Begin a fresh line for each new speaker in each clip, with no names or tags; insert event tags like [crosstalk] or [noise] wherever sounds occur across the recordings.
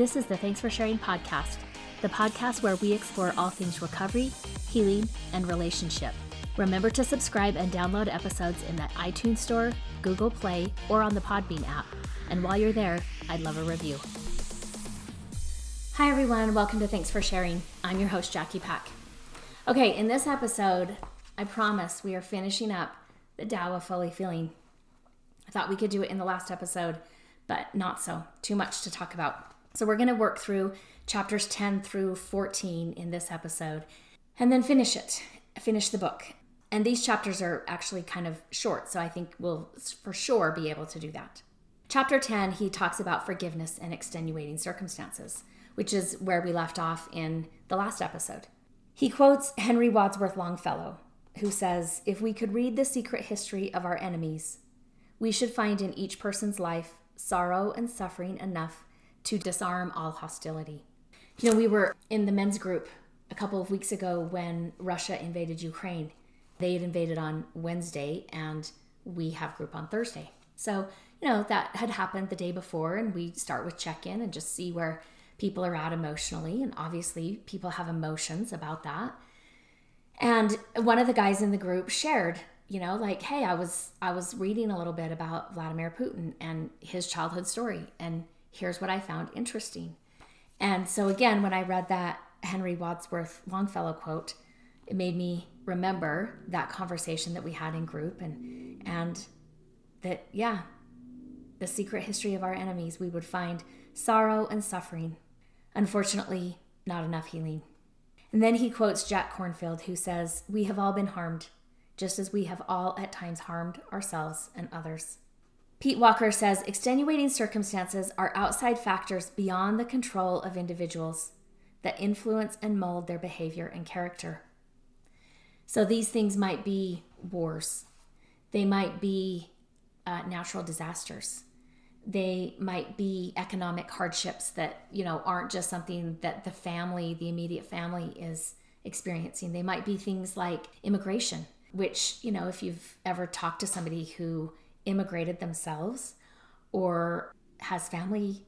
This is the Thanks for Sharing podcast, the podcast where we explore all things recovery, healing, and relationship. Remember to subscribe and download episodes in the iTunes Store, Google Play, or on the Podbean app. And while you're there, I'd love a review. Hi, everyone. Welcome to Thanks for Sharing. I'm your host, Jackie Pack. Okay, in this episode, I promise we are finishing up the Tao of Fully Feeling. I thought we could do it in the last episode, but not so. Too much to talk about. So we're going to work through chapters 10 through 14 in this episode and then finish it, finish the book. And these chapters are actually kind of short, so I think we'll for sure be able to do that. Chapter 10, he talks about forgiveness and extenuating circumstances, which is where we left off in the last episode. He quotes Henry Wadsworth Longfellow, who says, If we could read the secret history of our enemies, we should find in each person's life sorrow and suffering enough to disarm all hostility. You know, we were in the men's group a couple of weeks ago when Russia invaded Ukraine. They had invaded on Wednesday, and we have group on Thursday. So, you know, that had happened the day before, and we start with check in and just see where people are at emotionally. And obviously, people have emotions about that. And one of the guys in the group shared, you know, like, hey, I was I was reading a little bit about Vladimir Putin and his childhood story, and here's what I found interesting. And so again, when I read that Henry Wadsworth Longfellow quote, it made me remember that conversation that we had in group and and that yeah, the secret history of our enemies, we would find sorrow and suffering. Unfortunately, not enough healing. And then he quotes Jack Kornfield, who says, We have all been harmed, just as we have all at times harmed ourselves and others. Pete Walker says extenuating circumstances are outside factors beyond the control of individuals that influence and mold their behavior and character. So these things might be wars, they might be uh, natural disasters, they might be economic hardships that you know aren't just something that the family, the immediate family, is experiencing. They might be things like immigration, which you know if you've ever talked to somebody who immigrated themselves or has family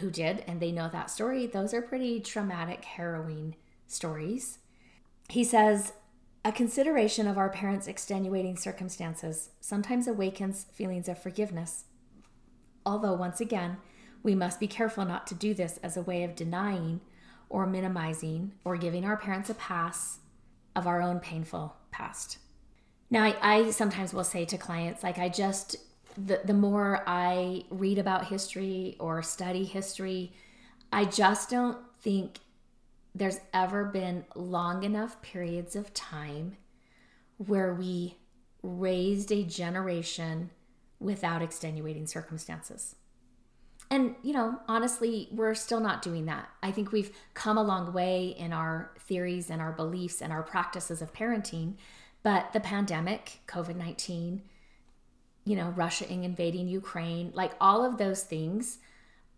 who did and they know that story, those are pretty traumatic, harrowing stories. He says, a consideration of our parents' extenuating circumstances sometimes awakens feelings of forgiveness. Although, once again, we must be careful not to do this as a way of denying or minimizing or giving our parents a pass of our own painful past. Now, I, I sometimes will say to clients, like, I just, the, the more I read about history or study history, I just don't think there's ever been long enough periods of time where we raised a generation without extenuating circumstances. And, you know, honestly, we're still not doing that. I think we've come a long way in our theories and our beliefs and our practices of parenting. But the pandemic, COVID 19, you know, Russia invading Ukraine, like all of those things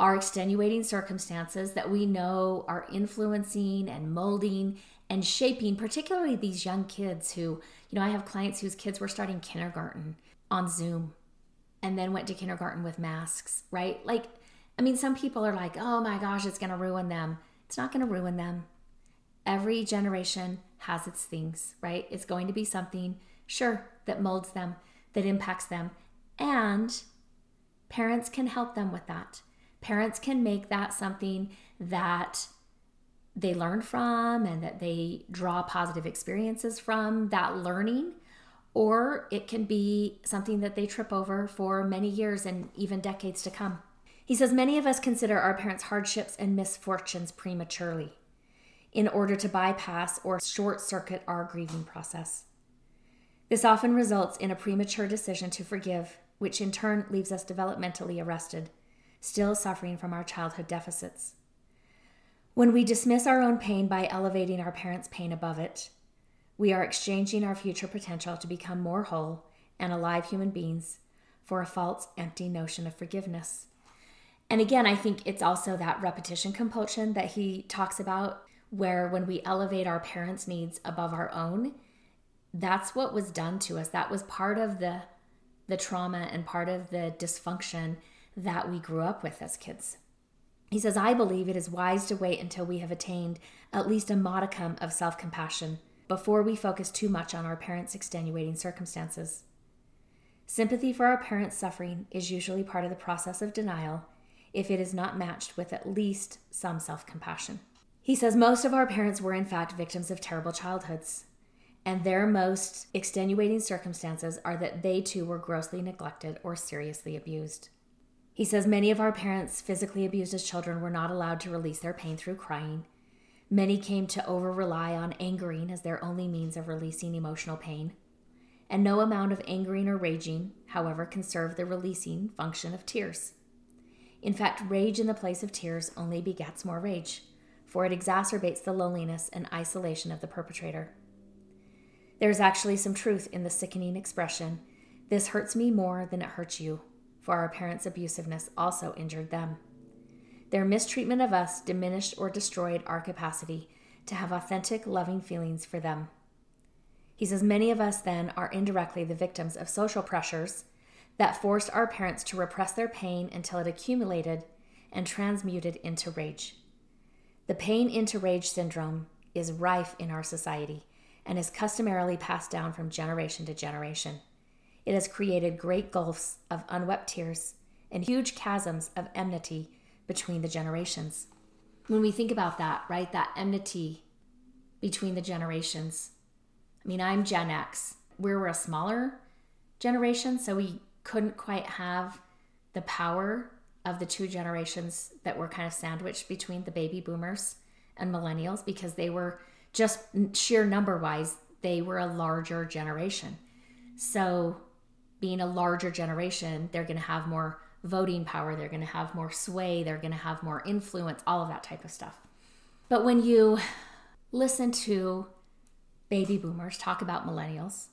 are extenuating circumstances that we know are influencing and molding and shaping, particularly these young kids who, you know, I have clients whose kids were starting kindergarten on Zoom and then went to kindergarten with masks, right? Like, I mean, some people are like, oh my gosh, it's going to ruin them. It's not going to ruin them. Every generation has its things, right? It's going to be something, sure, that molds them, that impacts them. And parents can help them with that. Parents can make that something that they learn from and that they draw positive experiences from that learning. Or it can be something that they trip over for many years and even decades to come. He says many of us consider our parents' hardships and misfortunes prematurely in order to bypass or short circuit our grieving process. This often results in a premature decision to forgive, which in turn leaves us developmentally arrested, still suffering from our childhood deficits. When we dismiss our own pain by elevating our parents' pain above it, we are exchanging our future potential to become more whole and alive human beings for a false, empty notion of forgiveness. And again, I think it's also that repetition compulsion that he talks about where when we elevate our parents' needs above our own, that's what was done to us. That was part of the the trauma and part of the dysfunction that we grew up with as kids. He says, I believe it is wise to wait until we have attained at least a modicum of self compassion before we focus too much on our parents' extenuating circumstances. Sympathy for our parents' suffering is usually part of the process of denial if it is not matched with at least some self compassion. He says most of our parents were, in fact, victims of terrible childhoods, and their most extenuating circumstances are that they too were grossly neglected or seriously abused. He says many of our parents, physically abused as children, were not allowed to release their pain through crying. Many came to over rely on angering as their only means of releasing emotional pain. And no amount of angering or raging, however, can serve the releasing function of tears. In fact, rage in the place of tears only begets more rage, for it exacerbates the loneliness and isolation of the perpetrator. There is actually some truth in the sickening expression, This hurts me more than it hurts you, for our parents' abusiveness also injured them. Their mistreatment of us diminished or destroyed our capacity to have authentic, loving feelings for them. He says many of us then are indirectly the victims of social pressures that forced our parents to repress their pain until it accumulated and transmuted into rage. The pain into rage syndrome is rife in our society and is customarily passed down from generation to generation. It has created great gulfs of unwept tears and huge chasms of enmity between the generations. When we think about that, right, that enmity between the generations. I mean, I'm Gen X. We were a smaller generation, so we couldn't quite have the power of the two generations that were kind of sandwiched between the baby boomers and millennials because they were just sheer number wise, they were a larger generation. So, being a larger generation, they're going to have more voting power, they're going to have more sway, they're going to have more influence, all of that type of stuff. But when you listen to baby boomers talk about millennials,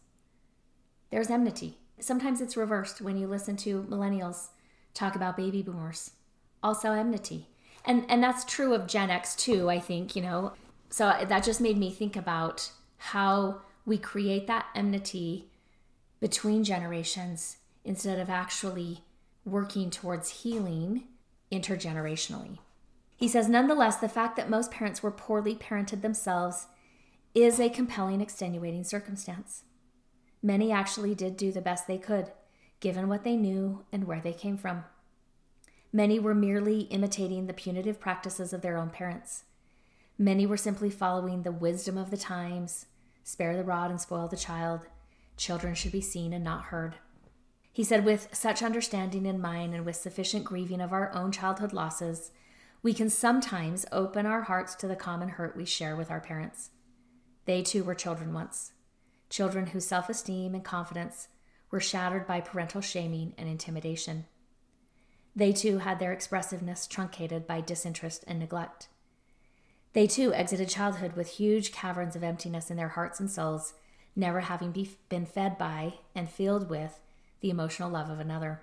there's enmity. Sometimes it's reversed when you listen to millennials talk about baby boomers, also enmity. And and that's true of Gen X too, I think, you know. So that just made me think about how we create that enmity between generations instead of actually working towards healing intergenerationally. He says, nonetheless, the fact that most parents were poorly parented themselves is a compelling extenuating circumstance. Many actually did do the best they could, given what they knew and where they came from. Many were merely imitating the punitive practices of their own parents. Many were simply following the wisdom of the times spare the rod and spoil the child. Children should be seen and not heard. He said, with such understanding in mind and with sufficient grieving of our own childhood losses, we can sometimes open our hearts to the common hurt we share with our parents. They too were children once, children whose self esteem and confidence were shattered by parental shaming and intimidation. They too had their expressiveness truncated by disinterest and neglect. They too exited childhood with huge caverns of emptiness in their hearts and souls, never having be- been fed by and filled with the emotional love of another.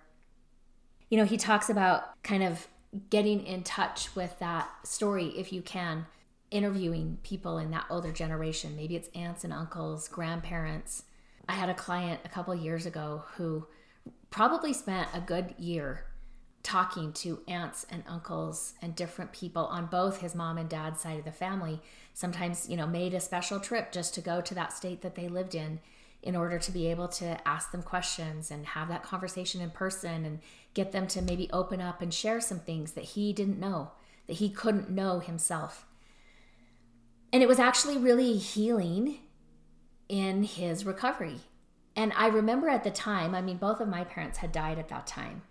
You know, he talks about kind of getting in touch with that story if you can, interviewing people in that older generation. Maybe it's aunts and uncles, grandparents. I had a client a couple years ago who probably spent a good year talking to aunts and uncles and different people on both his mom and dad's side of the family sometimes you know made a special trip just to go to that state that they lived in in order to be able to ask them questions and have that conversation in person and get them to maybe open up and share some things that he didn't know, that he couldn't know himself. And it was actually really healing in his recovery. And I remember at the time, I mean, both of my parents had died at that time.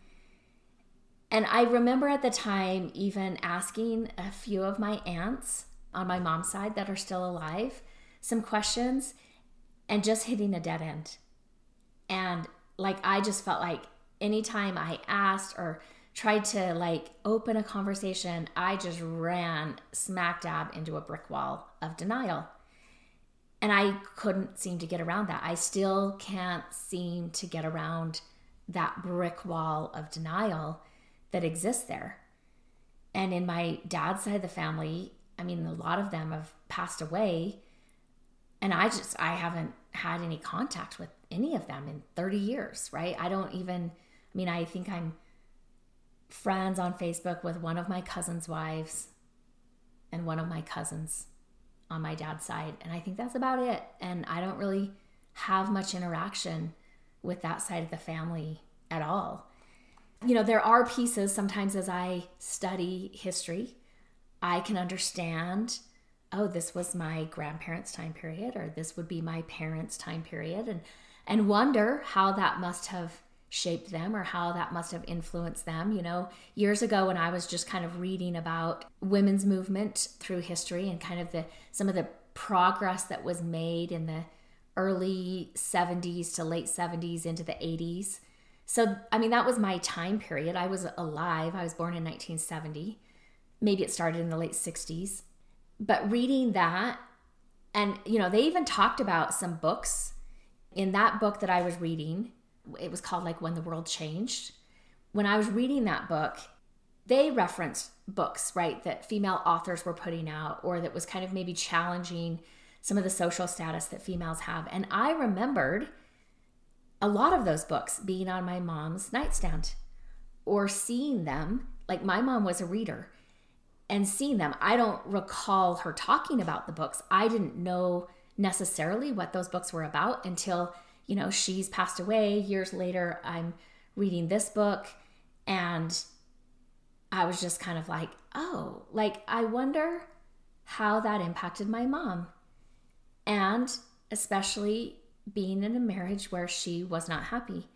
And I remember at the time even asking a few of my aunts on my mom's side that are still alive some questions and just hitting a dead end. And like I just felt like anytime I asked or tried to like open a conversation, I just ran smack dab into a brick wall of denial. And I couldn't seem to get around that. I still can't seem to get around that brick wall of denial that exists there. And in my dad's side of the family, I mean, a lot of them have passed away and I just I haven't had any contact with any of them in 30 years, right? I don't even I mean I think I'm friends on Facebook with one of my cousin's wives and one of my cousins on my dad's side. And I think that's about it. And I don't really have much interaction with that side of the family at all. You know, there are pieces sometimes as I study history, I can understand, oh, this was my grandparents' time period, or this would be my parents' time period, and and wonder how that must have shaped them or how that must have influenced them. You know, years ago when I was just kind of reading about women's movement through history and kind of the some of the progress that was made in the early 70s to late 70s into the 80s. So, I mean, that was my time period. I was alive. I was born in 1970. Maybe it started in the late 60s. But reading that, and, you know, they even talked about some books in that book that I was reading it was called like When the World Changed. When I was reading that book, they referenced books, right, that female authors were putting out or that was kind of maybe challenging some of the social status that females have. And I remembered a lot of those books being on my mom's nightstand or seeing them. Like my mom was a reader and seeing them. I don't recall her talking about the books. I didn't know necessarily what those books were about until you know, she's passed away. Years later, I'm reading this book and I was just kind of like, oh, like I wonder how that impacted my mom. And especially being in a marriage where she was not happy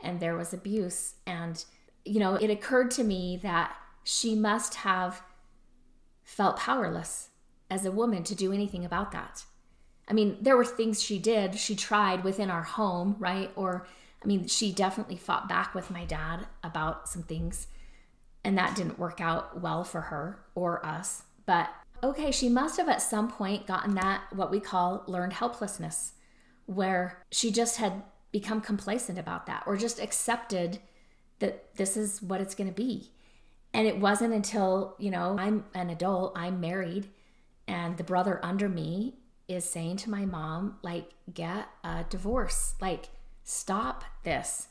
and there was abuse. And, you know, it occurred to me that she must have felt powerless as a woman to do anything about that. I mean, there were things she did, she tried within our home, right? Or, I mean, she definitely fought back with my dad about some things, and that didn't work out well for her or us. But okay, she must have at some point gotten that, what we call learned helplessness, where she just had become complacent about that or just accepted that this is what it's going to be. And it wasn't until, you know, I'm an adult, I'm married, and the brother under me is saying to my mom, like, get a divorce, like, stop this.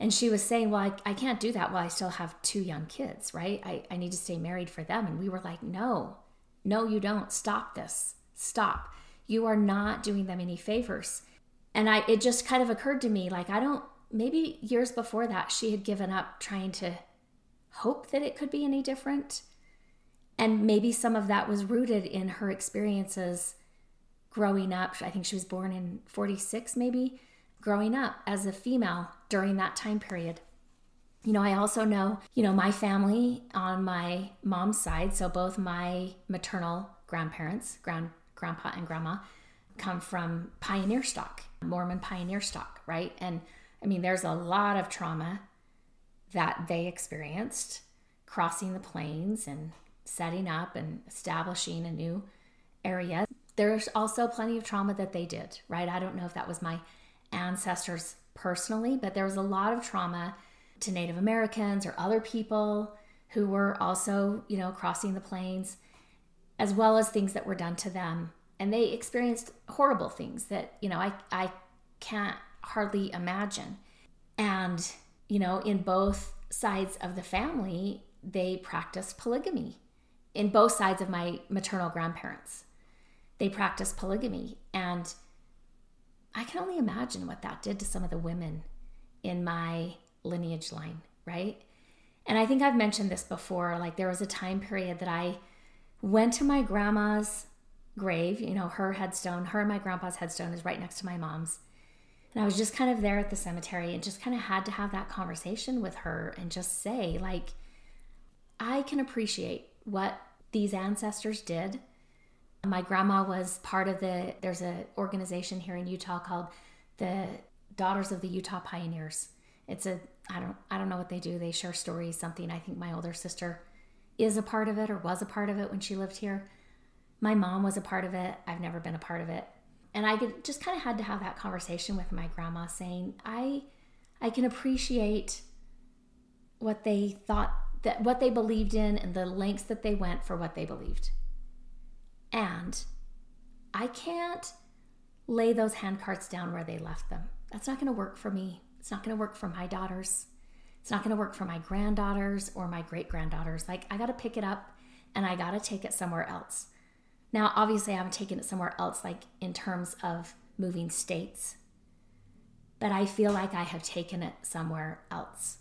And she was saying, well, I, I can't do that while I still have two young kids, right? I, I need to stay married for them. And we were like, no, no, you don't. Stop this. Stop. You are not doing them any favors. And I, it just kind of occurred to me, like, I don't, maybe years before that, she had given up trying to hope that it could be any different. And maybe some of that was rooted in her experiences growing up. I think she was born in 46, maybe, growing up as a female during that time period. You know, I also know, you know, my family on my mom's side, so both my maternal grandparents, grand grandpa and grandma, come from pioneer stock, Mormon pioneer stock, right? And I mean, there's a lot of trauma that they experienced crossing the plains and setting up and establishing a new area there's also plenty of trauma that they did, right? I don't know if that was my ancestors personally, but there was a lot of trauma to Native Americans or other people who were also, you know, crossing the plains, as well as things that were done to them. And they experienced horrible things that, you know, I, I can't hardly imagine. And, you know, in both sides of the family, they practiced polygamy in both sides of my maternal grandparents they practice polygamy. And I can only imagine what that did to some of the women in my lineage line, right? And I think I've mentioned this before. Like, there was a time period that I went to my grandma's grave, you know, her headstone, her and my grandpa's headstone is right next to my mom's. And I was just kind of there at the cemetery and just kind of had to have that conversation with her and just say, like, I can appreciate what these ancestors did my grandma was part of the, there's an organization here in Utah called the Daughters of the Utah Pioneers. It's a, I don't, I don't know what they do. They share stories, something. I think my older sister is a part of it or was a part of it when she lived here. My mom was a part of it. I've never been a part of it. And I just kind of had to have that conversation with my grandma saying, I, I can appreciate what they thought that what they believed in and the lengths that they went for what they believed. And I can't lay those handcarts down where they left them. That's not going to work for me. It's not going to work for my daughters. It's not going to work for my granddaughters or my great granddaughters. Like, I got to pick it up and I got to take it somewhere else. Now, obviously, I'm taking it somewhere else, like in terms of moving states, but I feel like I have taken it somewhere else.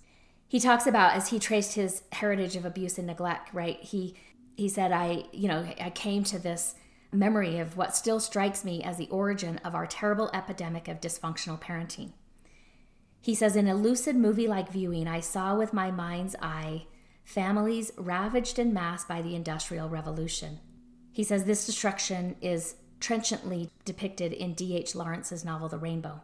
He talks about as he traced his heritage of abuse and neglect, right? He he said, I, you know, I came to this memory of what still strikes me as the origin of our terrible epidemic of dysfunctional parenting. He says, In a lucid movie like viewing, I saw with my mind's eye families ravaged in mass by the Industrial Revolution. He says this destruction is trenchantly depicted in D.H. Lawrence's novel, The Rainbow.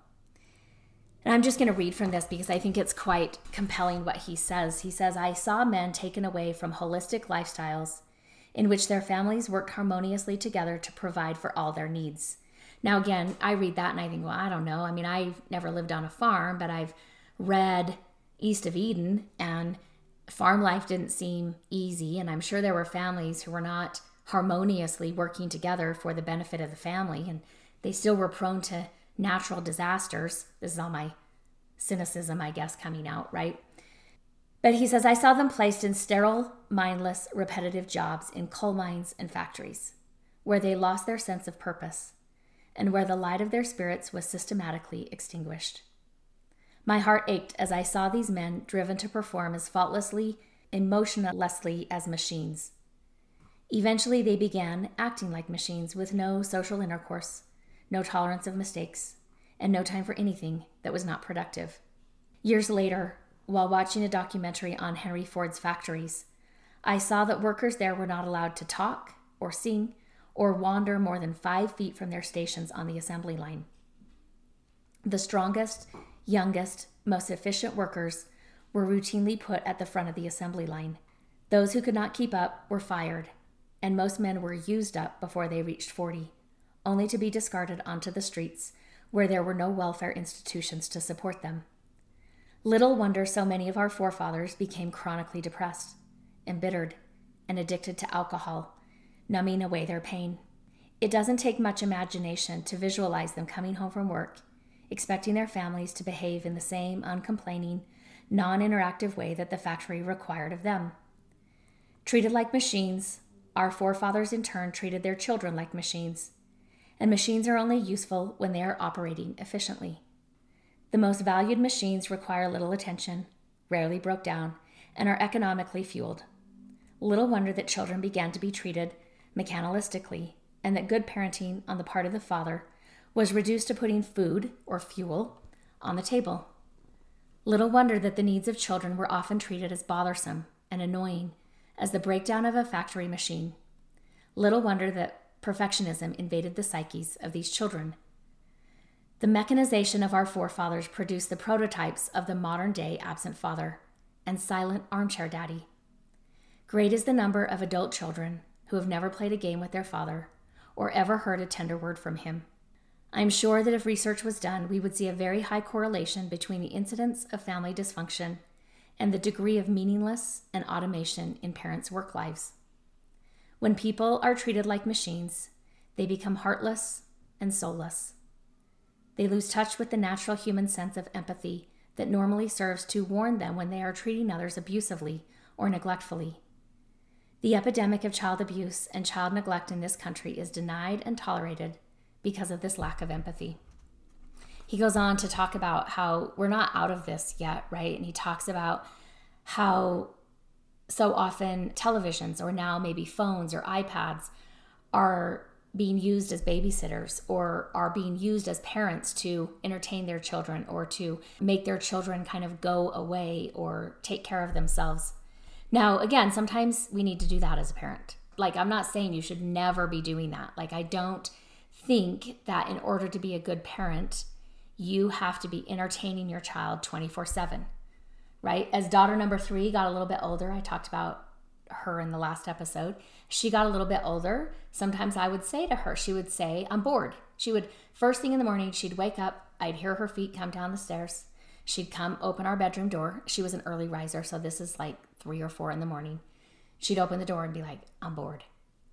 And I'm just going to read from this because I think it's quite compelling what he says. He says, I saw men taken away from holistic lifestyles in which their families worked harmoniously together to provide for all their needs. Now, again, I read that and I think, well, I don't know. I mean, I've never lived on a farm, but I've read East of Eden, and farm life didn't seem easy. And I'm sure there were families who were not harmoniously working together for the benefit of the family, and they still were prone to natural disasters. This is all my cynicism, I guess, coming out, right? But he says, I saw them placed in sterile, mindless, repetitive jobs in coal mines and factories, where they lost their sense of purpose and where the light of their spirits was systematically extinguished. My heart ached as I saw these men driven to perform as faultlessly, emotionlessly as machines. Eventually, they began acting like machines with no social intercourse, no tolerance of mistakes, and no time for anything that was not productive. Years later, while watching a documentary on Henry Ford's factories, I saw that workers there were not allowed to talk or sing or wander more than five feet from their stations on the assembly line. The strongest, youngest, most efficient workers were routinely put at the front of the assembly line. Those who could not keep up were fired, and most men were used up before they reached 40, only to be discarded onto the streets where there were no welfare institutions to support them. Little wonder so many of our forefathers became chronically depressed, embittered, and addicted to alcohol, numbing away their pain. It doesn't take much imagination to visualize them coming home from work, expecting their families to behave in the same uncomplaining, non interactive way that the factory required of them. Treated like machines, our forefathers in turn treated their children like machines, and machines are only useful when they are operating efficiently. The most valued machines require little attention, rarely broke down, and are economically fueled. Little wonder that children began to be treated mechanistically, and that good parenting on the part of the father was reduced to putting food, or fuel, on the table. Little wonder that the needs of children were often treated as bothersome and annoying as the breakdown of a factory machine. Little wonder that perfectionism invaded the psyches of these children the mechanization of our forefathers produced the prototypes of the modern day absent father and silent armchair daddy. Great is the number of adult children who have never played a game with their father or ever heard a tender word from him. I am sure that if research was done, we would see a very high correlation between the incidence of family dysfunction and the degree of meaningless and automation in parents' work lives. When people are treated like machines, they become heartless and soulless. They lose touch with the natural human sense of empathy that normally serves to warn them when they are treating others abusively or neglectfully. The epidemic of child abuse and child neglect in this country is denied and tolerated because of this lack of empathy. He goes on to talk about how we're not out of this yet, right? And he talks about how so often televisions or now maybe phones or iPads are being used as babysitters or are being used as parents to entertain their children or to make their children kind of go away or take care of themselves. Now, again, sometimes we need to do that as a parent. Like, I'm not saying you should never be doing that. Like, I don't think that in order to be a good parent, you have to be entertaining your child 24 7, right? As daughter number three got a little bit older, I talked about her in the last episode. She got a little bit older. Sometimes I would say to her, she would say, I'm bored. She would, first thing in the morning, she'd wake up. I'd hear her feet come down the stairs. She'd come open our bedroom door. She was an early riser, so this is like three or four in the morning. She'd open the door and be like, I'm bored.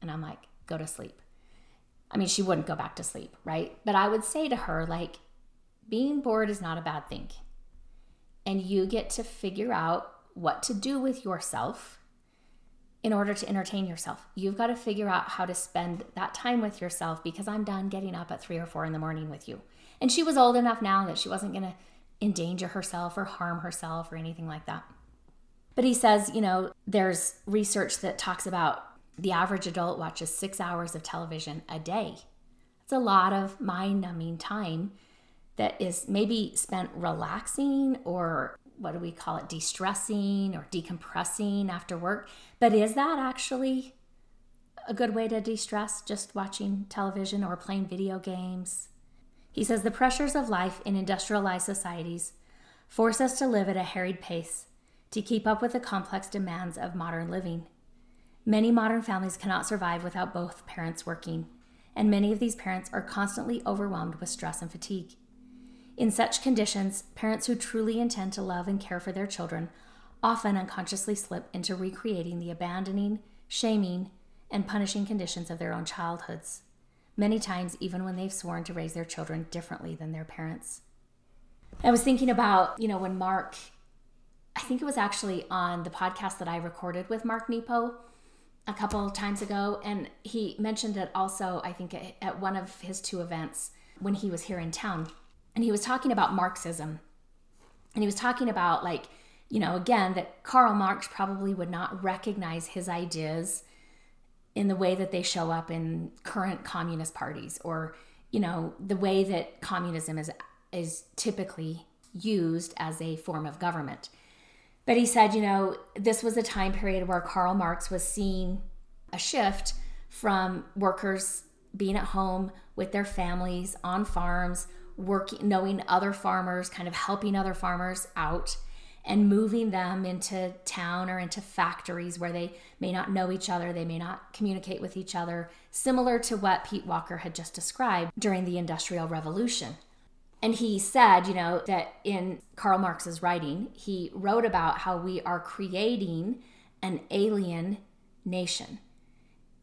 And I'm like, go to sleep. I mean, she wouldn't go back to sleep, right? But I would say to her, like, being bored is not a bad thing. and you get to figure out what to do with yourself in order to entertain yourself. You've got to figure out how to spend that time with yourself because I'm done getting up at three or four in the morning with you. And she was old enough now that she wasn't going to endanger herself or harm herself or anything like that. But he says, you know, there's research that talks about the average adult watches six hours of television a day. It's a lot of mind numbing time that is maybe spent relaxing or what do we call it, de stressing or decompressing after work. But is that actually a good way to de stress, just watching television or playing video games? He says the pressures of life in industrialized societies force us to live at a harried pace to keep up with the complex demands of modern living. Many modern families cannot survive without both parents working, and many of these parents are constantly overwhelmed with stress and fatigue. In such conditions, parents who truly intend to love and care for their children often unconsciously slip into recreating the abandoning, shaming, and punishing conditions of their own childhoods, many times even when they've sworn to raise their children differently than their parents. I was thinking about, you know, when Mark, I think it was actually on the podcast that I recorded with Mark Nepo a couple times ago, and he mentioned it also, I think, at one of his two events when he was here in town and he was talking about Marxism. And he was talking about, like, you know, again, that Karl Marx probably would not recognize his ideas in the way that they show up in current communist parties or, you know, the way that communism is, is typically used as a form of government. But he said, you know, this was a time period where Karl Marx was seeing a shift from workers being at home with their families on farms working, knowing other farmers, kind of helping other farmers out and moving them into town or into factories where they may not know each other, they may not communicate with each other, similar to what Pete Walker had just described during the Industrial Revolution. And he said, you know, that in Karl Marx's writing, he wrote about how we are creating an alien nation.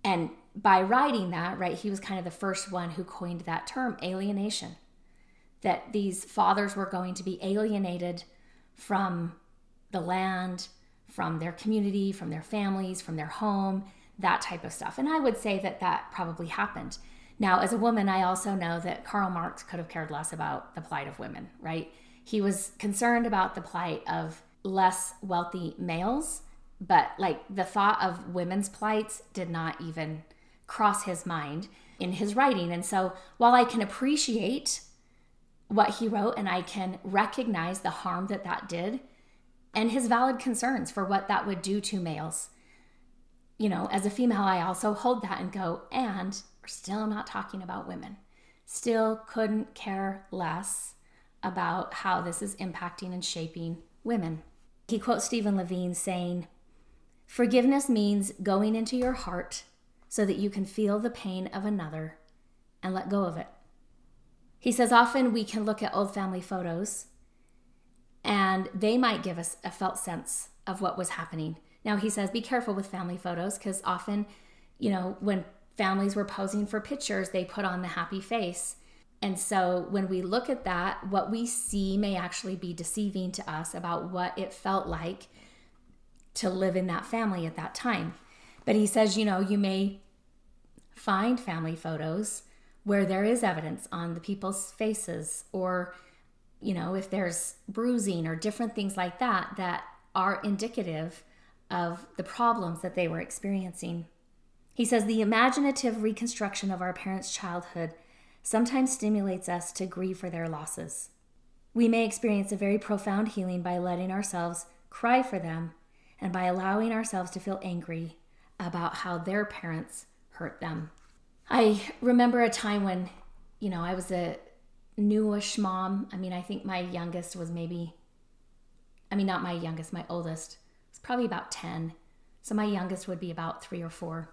And by writing that, right, he was kind of the first one who coined that term, alienation that these fathers were going to be alienated from the land, from their community, from their families, from their home, that type of stuff. And I would say that that probably happened. Now, as a woman, I also know that Karl Marx could have cared less about the plight of women, right? He was concerned about the plight of less wealthy males, but like the thought of women's plights did not even cross his mind in his writing. And so, while I can appreciate what he wrote and I can recognize the harm that that did and his valid concerns for what that would do to males. You know, as a female, I also hold that and go, and we're still not talking about women. Still couldn't care less about how this is impacting and shaping women. He quotes Stephen Levine saying, Forgiveness means going into your heart so that you can feel the pain of another and let go of it. He says often we can look at old family photos and they might give us a felt sense of what was happening. Now, he says be careful with family photos because often, you know, when families were posing for pictures, they put on the happy face. And so when we look at that, what we see may actually be deceiving to us about what it felt like to live in that family at that time. But he says, you know, you may find family photos where there is evidence on the people's faces or you know if there's bruising or different things like that that are indicative of the problems that they were experiencing. He says the imaginative reconstruction of our parents childhood sometimes stimulates us to grieve for their losses. We may experience a very profound healing by letting ourselves cry for them and by allowing ourselves to feel angry about how their parents hurt them I remember a time when, you know, I was a newish mom. I mean, I think my youngest was maybe, I mean, not my youngest, my oldest was probably about 10. So my youngest would be about three or four.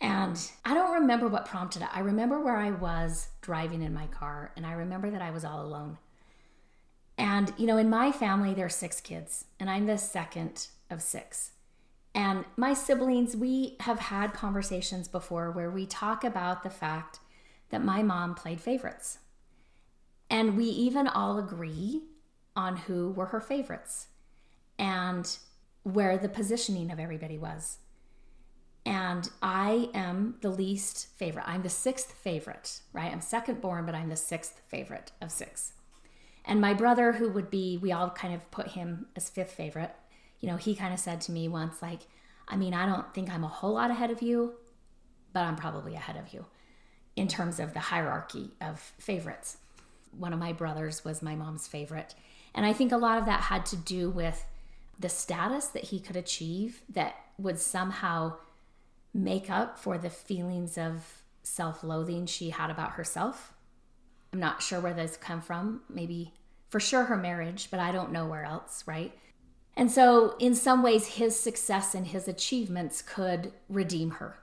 And I don't remember what prompted it. I remember where I was driving in my car, and I remember that I was all alone. And, you know, in my family, there are six kids, and I'm the second of six. And my siblings, we have had conversations before where we talk about the fact that my mom played favorites. And we even all agree on who were her favorites and where the positioning of everybody was. And I am the least favorite. I'm the sixth favorite, right? I'm second born, but I'm the sixth favorite of six. And my brother, who would be, we all kind of put him as fifth favorite, you know, he kind of said to me once, like, I mean, I don't think I'm a whole lot ahead of you, but I'm probably ahead of you in terms of the hierarchy of favorites. One of my brothers was my mom's favorite. And I think a lot of that had to do with the status that he could achieve that would somehow make up for the feelings of self loathing she had about herself. I'm not sure where those come from. Maybe for sure her marriage, but I don't know where else, right? And so, in some ways, his success and his achievements could redeem her,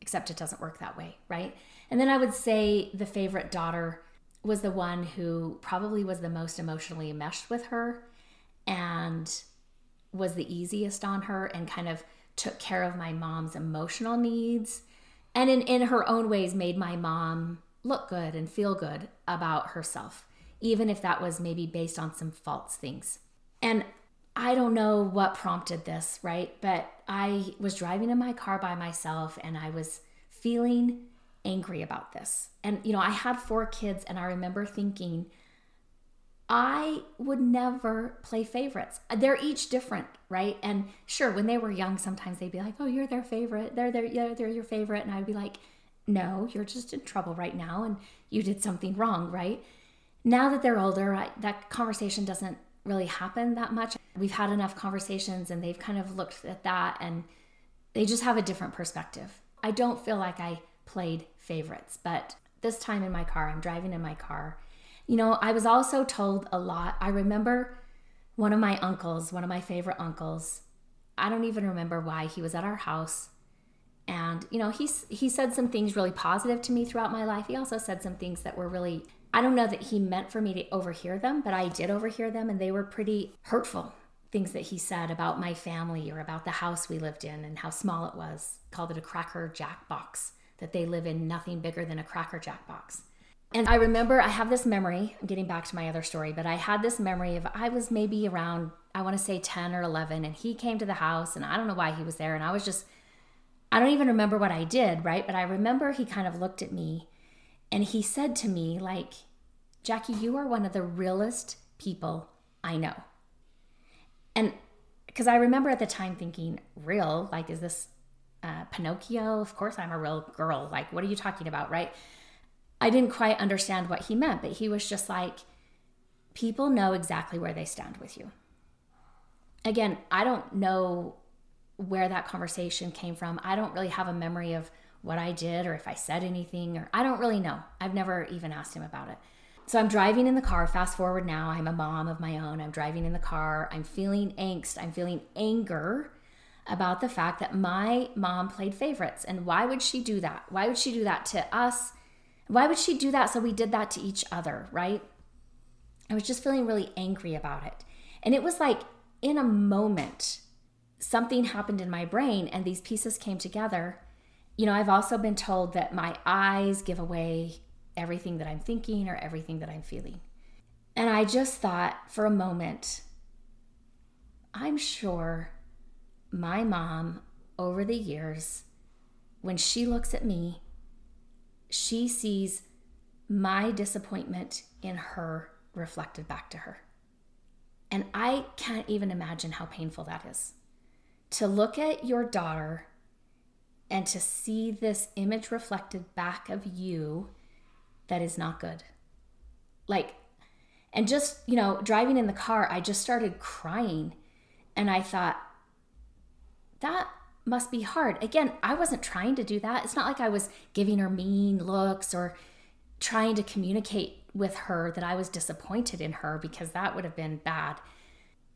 except it doesn't work that way, right? And then I would say the favorite daughter was the one who probably was the most emotionally enmeshed with her and was the easiest on her and kind of took care of my mom's emotional needs and in, in her own ways made my mom look good and feel good about herself, even if that was maybe based on some false things. And I don't know what prompted this, right? But I was driving in my car by myself and I was feeling angry about this. And, you know, I had four kids and I remember thinking, I would never play favorites. They're each different, right? And sure, when they were young, sometimes they'd be like, "Oh, you're their favorite. They're their, yeah, they're your favorite," and I'd be like, "No, you're just in trouble right now, and you did something wrong, right?" Now that they're older, I, that conversation doesn't really happen that much. We've had enough conversations, and they've kind of looked at that, and they just have a different perspective. I don't feel like I played favorites, but this time in my car, I'm driving in my car you know, I was also told a lot. I remember one of my uncles, one of my favorite uncles. I don't even remember why he was at our house. And, you know, he's he said some things really positive to me throughout my life. He also said some things that were really I don't know that he meant for me to overhear them, but I did overhear them and they were pretty hurtful. Things that he said about my family or about the house we lived in and how small it was. Called it a cracker jack box. That they live in nothing bigger than a cracker jack box. And I remember I have this memory, getting back to my other story, but I had this memory of I was maybe around, I want to say 10 or 11, and he came to the house, and I don't know why he was there. And I was just, I don't even remember what I did, right? But I remember he kind of looked at me and he said to me, like, Jackie, you are one of the realest people I know. And because I remember at the time thinking, real? Like, is this uh, Pinocchio? Of course I'm a real girl. Like, what are you talking about, right? I didn't quite understand what he meant, but he was just like, people know exactly where they stand with you. Again, I don't know where that conversation came from. I don't really have a memory of what I did or if I said anything, or I don't really know. I've never even asked him about it. So I'm driving in the car. Fast forward now, I'm a mom of my own. I'm driving in the car. I'm feeling angst. I'm feeling anger about the fact that my mom played favorites. And why would she do that? Why would she do that to us why would she do that? So we did that to each other, right? I was just feeling really angry about it. And it was like in a moment, something happened in my brain and these pieces came together. You know, I've also been told that my eyes give away everything that I'm thinking or everything that I'm feeling. And I just thought for a moment, I'm sure my mom over the years, when she looks at me, she sees my disappointment in her reflected back to her. And I can't even imagine how painful that is. To look at your daughter and to see this image reflected back of you that is not good. Like, and just, you know, driving in the car, I just started crying. And I thought, that must be hard. Again, I wasn't trying to do that. It's not like I was giving her mean looks or trying to communicate with her that I was disappointed in her because that would have been bad.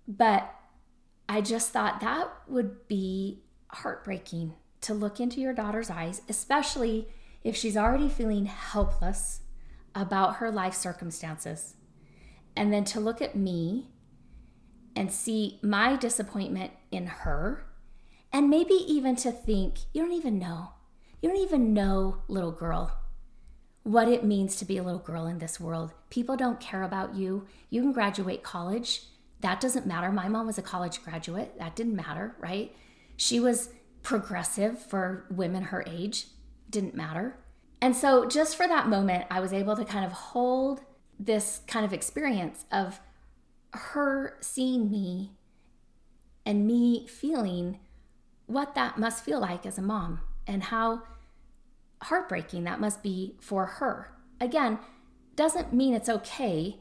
But I just thought that would be heartbreaking to look into your daughter's eyes, especially if she's already feeling helpless about her life circumstances. And then to look at me and see my disappointment in her and maybe even to think, you don't even know. You don't even know, little girl, what it means to be a little girl in this world. People don't care about you. You can graduate college. That doesn't matter. My mom was a college graduate. That didn't matter, right? She was progressive for women her age. Didn't matter. And so, just for that moment, I was able to kind of hold this kind of experience of her seeing me and me feeling what that must feel like as a mom and how heartbreaking that must be for her. Again, doesn't mean it's okay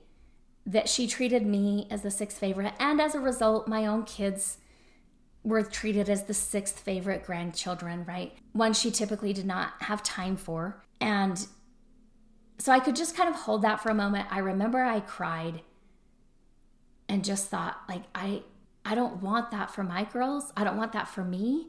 that she treated me as the sixth favorite, and as a result, my own kids were treated as the sixth favorite grandchildren, right? One she typically did not have time for. And so I could just kind of hold that for a moment. I remember I cried and just thought like I I don't want that for my girls. I don't want that for me.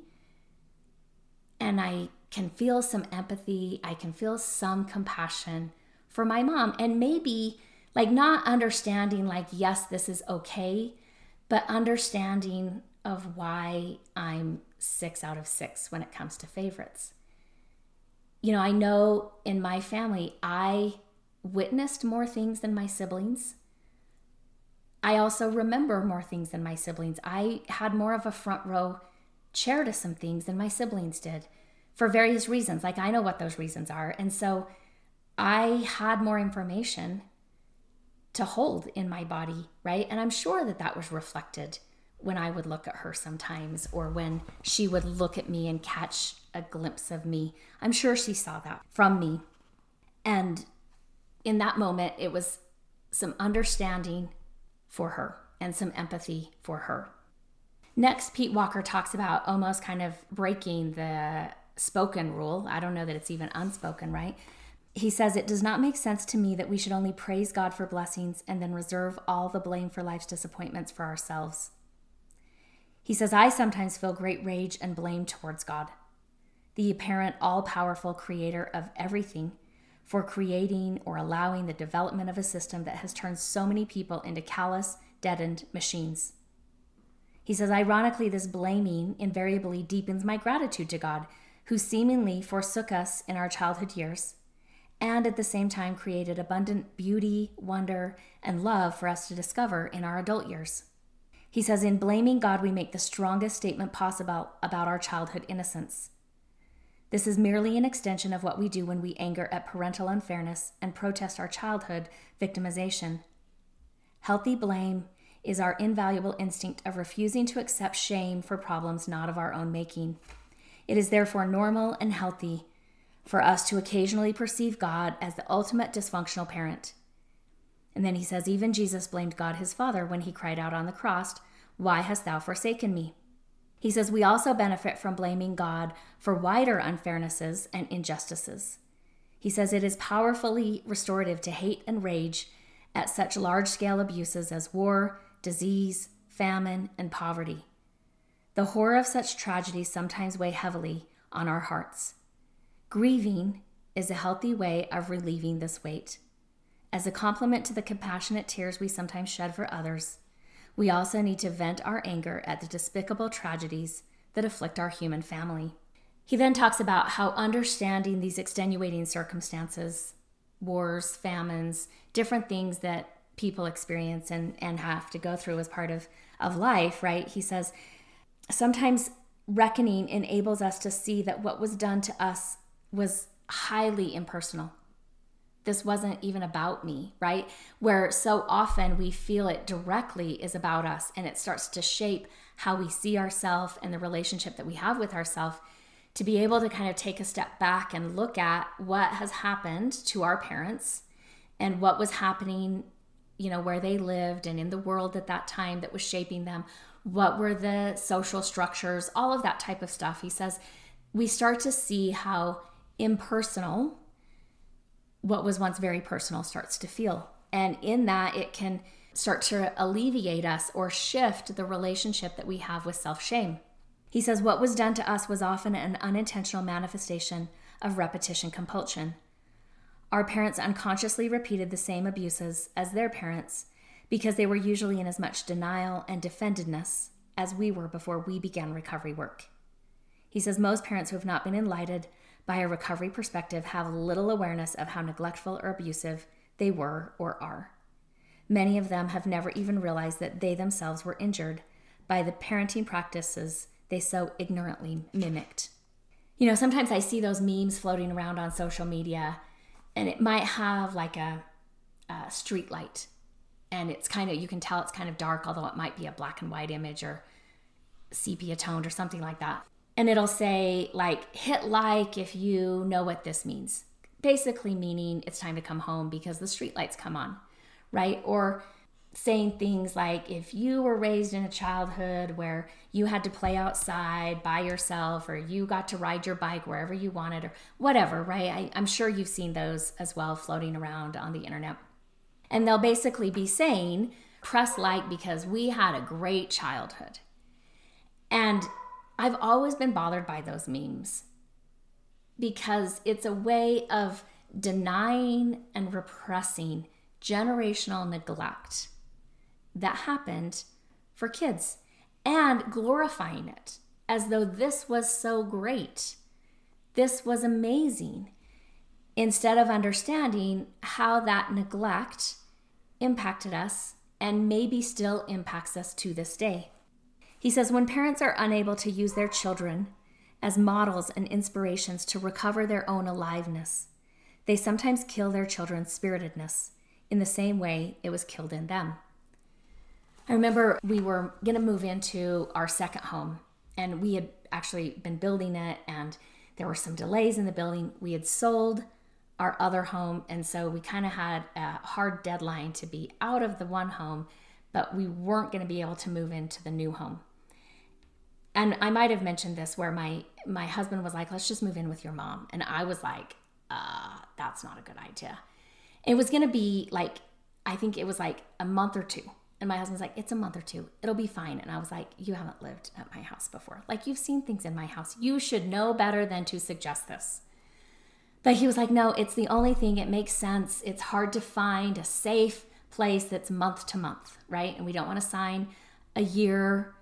And I can feel some empathy. I can feel some compassion for my mom and maybe like not understanding like yes, this is okay, but understanding of why I'm 6 out of 6 when it comes to favorites you know, I know in my family, I witnessed more things than my siblings. I also remember more things than my siblings. I had more of a front row chair to some things than my siblings did for various reasons. Like, I know what those reasons are. And so I had more information to hold in my body, right? And I'm sure that that was reflected when I would look at her sometimes or when she would look at me and catch a glimpse of me. I'm sure she saw that from me. And in that moment, it was some understanding for her and some empathy for her. Next, Pete Walker talks about almost kind of breaking the spoken rule. I don't know that it's even unspoken, right? He says, It does not make sense to me that we should only praise God for blessings and then reserve all the blame for life's disappointments for ourselves. He says, I sometimes feel great rage and blame towards God the apparent all powerful creator of everything, for creating or allowing the development of a system that has turned so many people into callous, deadened machines. He says, ironically, this blaming invariably deepens my gratitude to God, who seemingly forsook us in our childhood years, and at the same time created abundant beauty, wonder, and love for us to discover in our adult years. He says, in blaming God, we make the strongest statement possible about our childhood innocence. This is merely an extension of what we do when we anger at parental unfairness and protest our childhood victimization. Healthy blame is our invaluable instinct of refusing to accept shame for problems not of our own making. It is therefore normal and healthy for us to occasionally perceive God as the ultimate dysfunctional parent. And then he says, even Jesus blamed God his Father when he cried out on the cross, Why hast thou forsaken me? He says we also benefit from blaming God for wider unfairnesses and injustices. He says it is powerfully restorative to hate and rage at such large scale abuses as war, disease, famine, and poverty. The horror of such tragedies sometimes weigh heavily on our hearts. Grieving is a healthy way of relieving this weight. As a complement to the compassionate tears we sometimes shed for others, we also need to vent our anger at the despicable tragedies that afflict our human family. He then talks about how understanding these extenuating circumstances, wars, famines, different things that people experience and, and have to go through as part of, of life, right? He says, sometimes reckoning enables us to see that what was done to us was highly impersonal this wasn't even about me, right? Where so often we feel it directly is about us and it starts to shape how we see ourselves and the relationship that we have with ourselves. To be able to kind of take a step back and look at what has happened to our parents and what was happening, you know, where they lived and in the world at that time that was shaping them. What were the social structures, all of that type of stuff. He says we start to see how impersonal what was once very personal starts to feel. And in that, it can start to alleviate us or shift the relationship that we have with self shame. He says, What was done to us was often an unintentional manifestation of repetition compulsion. Our parents unconsciously repeated the same abuses as their parents because they were usually in as much denial and defendedness as we were before we began recovery work. He says most parents who have not been enlightened by a recovery perspective have little awareness of how neglectful or abusive they were or are. Many of them have never even realized that they themselves were injured by the parenting practices they so ignorantly mimicked. You know, sometimes I see those memes floating around on social media, and it might have like a, a street light, and it's kind of, you can tell it's kind of dark, although it might be a black and white image or sepia toned or something like that. And it'll say, like, hit like if you know what this means. Basically, meaning it's time to come home because the street lights come on, right? Or saying things like if you were raised in a childhood where you had to play outside by yourself or you got to ride your bike wherever you wanted or whatever, right? I, am sure you've seen those as well floating around on the internet. And they'll basically be saying, press like because we had a great childhood. And I've always been bothered by those memes because it's a way of denying and repressing generational neglect that happened for kids and glorifying it as though this was so great. This was amazing. Instead of understanding how that neglect impacted us and maybe still impacts us to this day. He says when parents are unable to use their children as models and inspirations to recover their own aliveness, they sometimes kill their children's spiritedness in the same way it was killed in them. I remember we were going to move into our second home, and we had actually been building it, and there were some delays in the building. We had sold our other home, and so we kind of had a hard deadline to be out of the one home, but we weren't going to be able to move into the new home. And I might have mentioned this where my my husband was like, "Let's just move in with your mom," and I was like, uh, "That's not a good idea." It was to be like I think it was like a month or two and my husband's like, it's a month or two. It'll be fine. And I was like, you haven't lived at my house before. Like, you've seen things in my house. You should know better than to suggest this. But he was like, no, it's the only thing. It makes sense. It's hard to find a safe place that's month to month, right? And we don't want to sign a year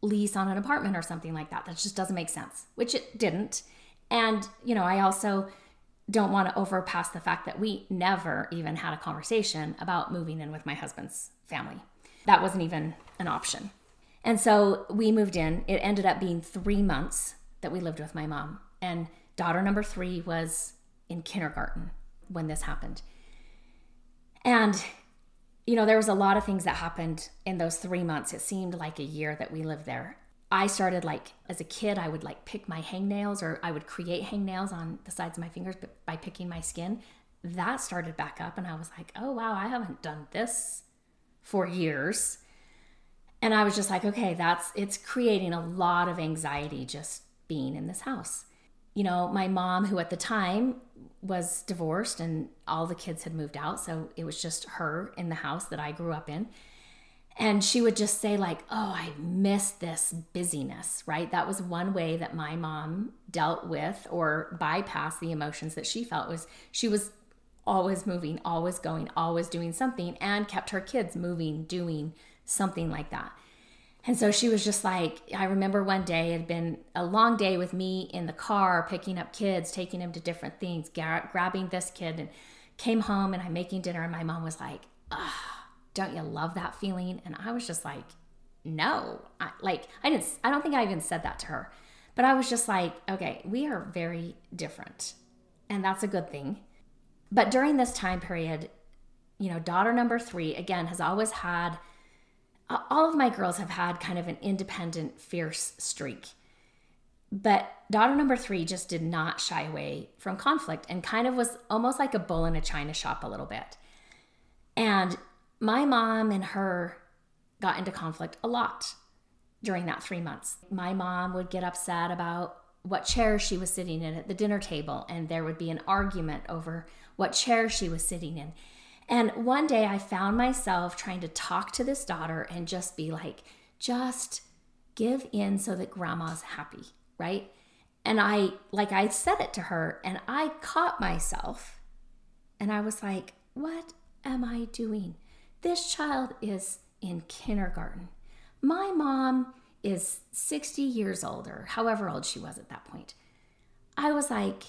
lease on an apartment or something like that. That just doesn't make sense, which it didn't. And, you know, I also don't want to overpass the fact that we never even had a conversation about moving in with my husband's family. That wasn't even an option. And so we moved in. It ended up being three months that we lived with my mom. And daughter number three was in kindergarten when this happened. And, you know, there was a lot of things that happened in those three months. It seemed like a year that we lived there. I started like as a kid, I would like pick my hangnails or I would create hangnails on the sides of my fingers by picking my skin. That started back up, and I was like, oh wow, I haven't done this for years. And I was just like, okay, that's it's creating a lot of anxiety just being in this house. You know, my mom, who at the time was divorced and all the kids had moved out, so it was just her in the house that I grew up in. And she would just say like oh i miss this busyness right? That was one way that my mom dealt with or bypassed the emotions that she felt was she was always moving always going always doing something and kept her kids moving doing something like that and so she was just like i remember one day it had been a long day with me in the car picking up kids taking them to different things grabbing this kid and came home and i'm making dinner and my mom was like don't you love that feeling? And I was just like, no. I, like, I didn't, I don't think I even said that to her. But I was just like, okay, we are very different. And that's a good thing. But during this time period, you know, daughter number three, again, has always had, all of my girls have had kind of an independent, fierce streak. But daughter number three just did not shy away from conflict and kind of was almost like a bull in a china shop a little bit. And my mom and her got into conflict a lot during that three months. My mom would get upset about what chair she was sitting in at the dinner table, and there would be an argument over what chair she was sitting in. And one day I found myself trying to talk to this daughter and just be like, just give in so that grandma's happy, right? And I, like, I said it to her and I caught myself and I was like, what am I doing? This child is in kindergarten. My mom is 60 years old, or however old she was at that point. I was like,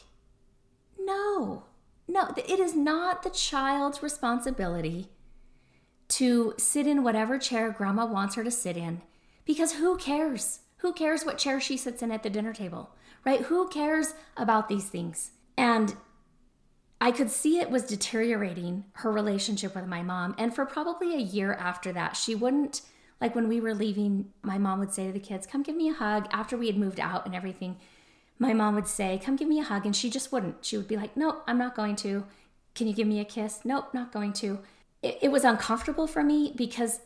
no, no, it is not the child's responsibility to sit in whatever chair grandma wants her to sit in because who cares? Who cares what chair she sits in at the dinner table, right? Who cares about these things? And I could see it was deteriorating her relationship with my mom. And for probably a year after that, she wouldn't, like when we were leaving, my mom would say to the kids, Come give me a hug. After we had moved out and everything, my mom would say, Come give me a hug. And she just wouldn't. She would be like, No, I'm not going to. Can you give me a kiss? Nope, not going to. It, it was uncomfortable for me because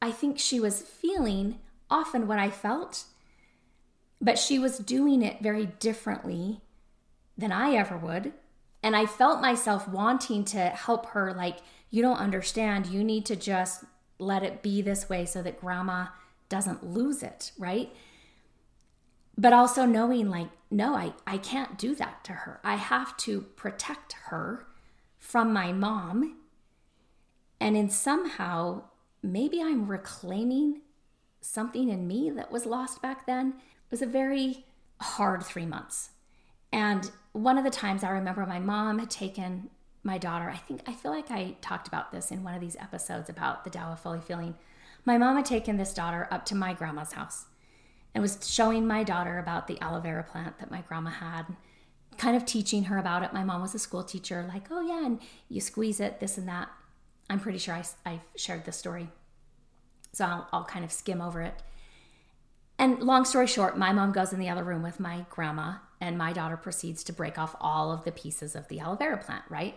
I think she was feeling often what I felt, but she was doing it very differently than I ever would. And I felt myself wanting to help her, like, you don't understand. You need to just let it be this way so that grandma doesn't lose it, right? But also knowing, like, no, I, I can't do that to her. I have to protect her from my mom. And in somehow, maybe I'm reclaiming something in me that was lost back then. It was a very hard three months. And one of the times I remember my mom had taken my daughter, I think, I feel like I talked about this in one of these episodes about the of Fully Feeling. My mom had taken this daughter up to my grandma's house and was showing my daughter about the aloe vera plant that my grandma had, kind of teaching her about it. My mom was a school teacher, like, oh, yeah, and you squeeze it, this and that. I'm pretty sure I, I've shared this story. So I'll, I'll kind of skim over it. And long story short, my mom goes in the other room with my grandma, and my daughter proceeds to break off all of the pieces of the aloe vera plant, right?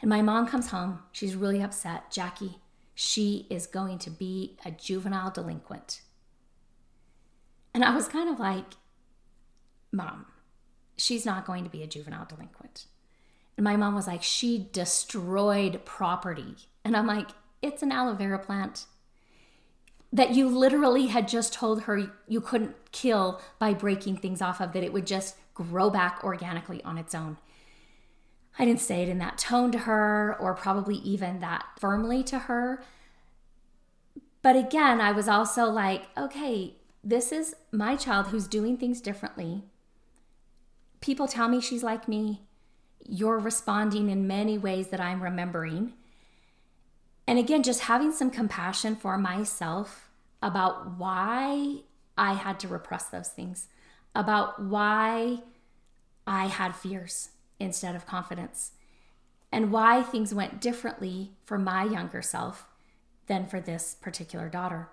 And my mom comes home. She's really upset. Jackie, she is going to be a juvenile delinquent. And I was kind of like, Mom, she's not going to be a juvenile delinquent. And my mom was like, She destroyed property. And I'm like, It's an aloe vera plant that you literally had just told her you couldn't kill by breaking things off of, that it would just grow back organically on its own. I didn't say it in that tone to her or probably even that firmly to her. But again, I was also like, okay, this is my child who's doing things differently. People tell me she's like me. You're responding in many ways that I'm remembering. And again, just having some compassion for myself about why I had to repress those things, about why I had fears instead of confidence, and why things went differently for my younger self than for this particular daughter.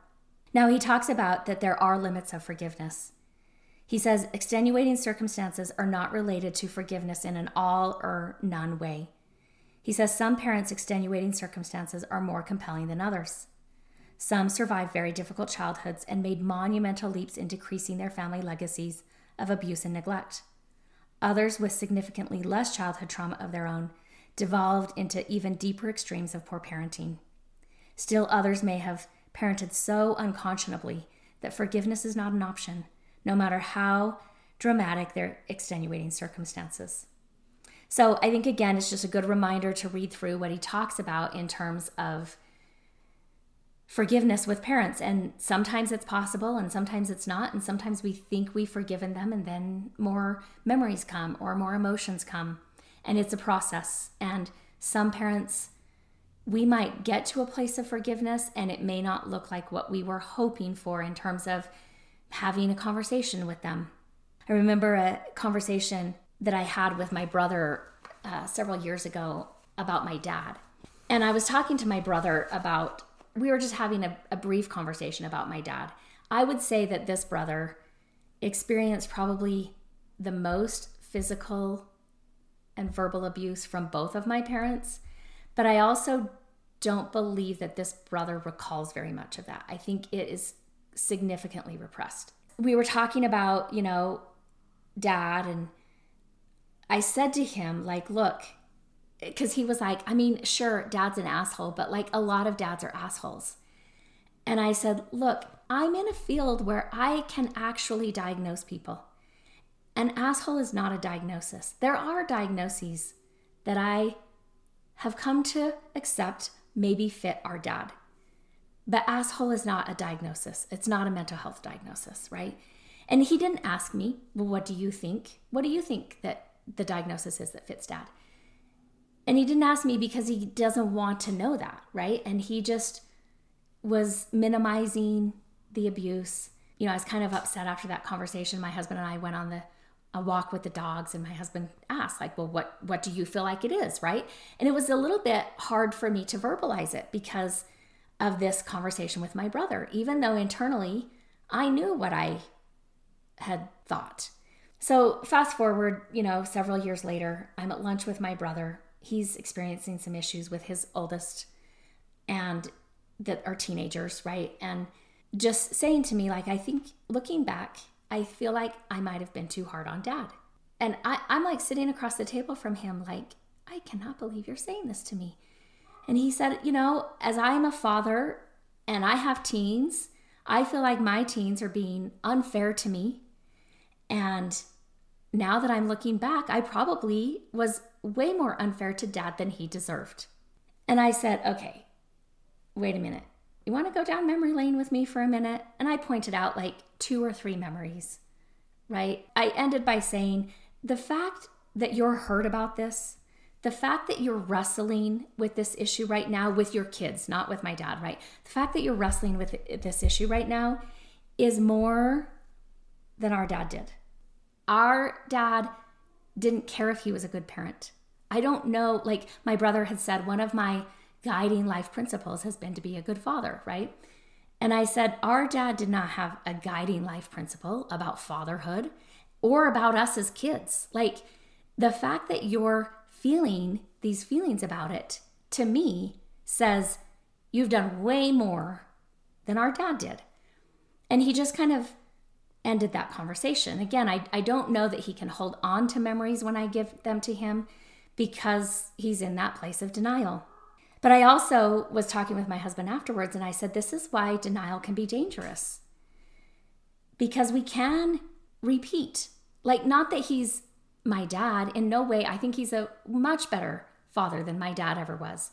Now, he talks about that there are limits of forgiveness. He says extenuating circumstances are not related to forgiveness in an all or none way. He says some parents' extenuating circumstances are more compelling than others. Some survived very difficult childhoods and made monumental leaps in decreasing their family legacies of abuse and neglect. Others, with significantly less childhood trauma of their own, devolved into even deeper extremes of poor parenting. Still, others may have parented so unconscionably that forgiveness is not an option, no matter how dramatic their extenuating circumstances. So I think, again, it's just a good reminder to read through what he talks about in terms of forgiveness with parents. And sometimes it's possible and sometimes it's not. And sometimes we think we've forgiven them and then more memories come or more emotions come. And it's a process. And some parents, we might get to a place of forgiveness and it may not look like what we were hoping for in terms of having a conversation with them. I remember a conversation that I had with my brother uh, several years ago about my dad. And I was talking to my brother about, we were just having a, a brief conversation about my dad. I would say that this brother experienced probably the most physical and verbal abuse from both of my parents. But I also don't believe that this brother recalls very much of that. I think it is significantly repressed. We were talking about, you know, dad and I said to him, like, look, because he was like, I mean, sure, dad's an asshole, but like a lot of dads are assholes. And I said, look, I'm in a field where I can actually diagnose people. An asshole is not a diagnosis. There are diagnoses that I have come to accept maybe fit our dad. But asshole is not a diagnosis, it's not a mental health diagnosis, right? And he didn't ask me, well, what do you think? What do you think that the diagnosis is that fits dad? And he didn't ask me because he doesn't want to know that, right? And he just was minimizing the abuse. You know, I was kind of upset after that conversation. My husband and I went on the a walk with the dogs and my husband asked like, "Well, what what do you feel like it is?" right? And it was a little bit hard for me to verbalize it because of this conversation with my brother, even though internally I knew what I had thought. So, fast forward, you know, several years later, I'm at lunch with my brother. He's experiencing some issues with his oldest and that are teenagers, right? And just saying to me, like, I think looking back, I feel like I might have been too hard on dad. And I, I'm like sitting across the table from him, like, I cannot believe you're saying this to me. And he said, You know, as I am a father and I have teens, I feel like my teens are being unfair to me. And now that I'm looking back, I probably was way more unfair to dad than he deserved. And I said, Okay, wait a minute. You want to go down memory lane with me for a minute? And I pointed out like two or three memories, right? I ended by saying, The fact that you're hurt about this the fact that you're wrestling with this issue right now with your kids, not with my dad, right? The fact that you're wrestling with this issue right now is more than our dad did. Our dad didn't care if he was a good parent. I don't know, like my brother had said, one of my guiding life principles has been to be a good father, right? And I said, Our dad did not have a guiding life principle about fatherhood or about us as kids. Like the fact that you're feeling these feelings about it to me says you've done way more than our dad did. And he just kind of ended that conversation. Again, I, I don't know that he can hold on to memories when I give them to him because he's in that place of denial. But I also was talking with my husband afterwards and I said, This is why denial can be dangerous. Because we can repeat. Like, not that he's my dad. In no way, I think he's a much better father than my dad ever was.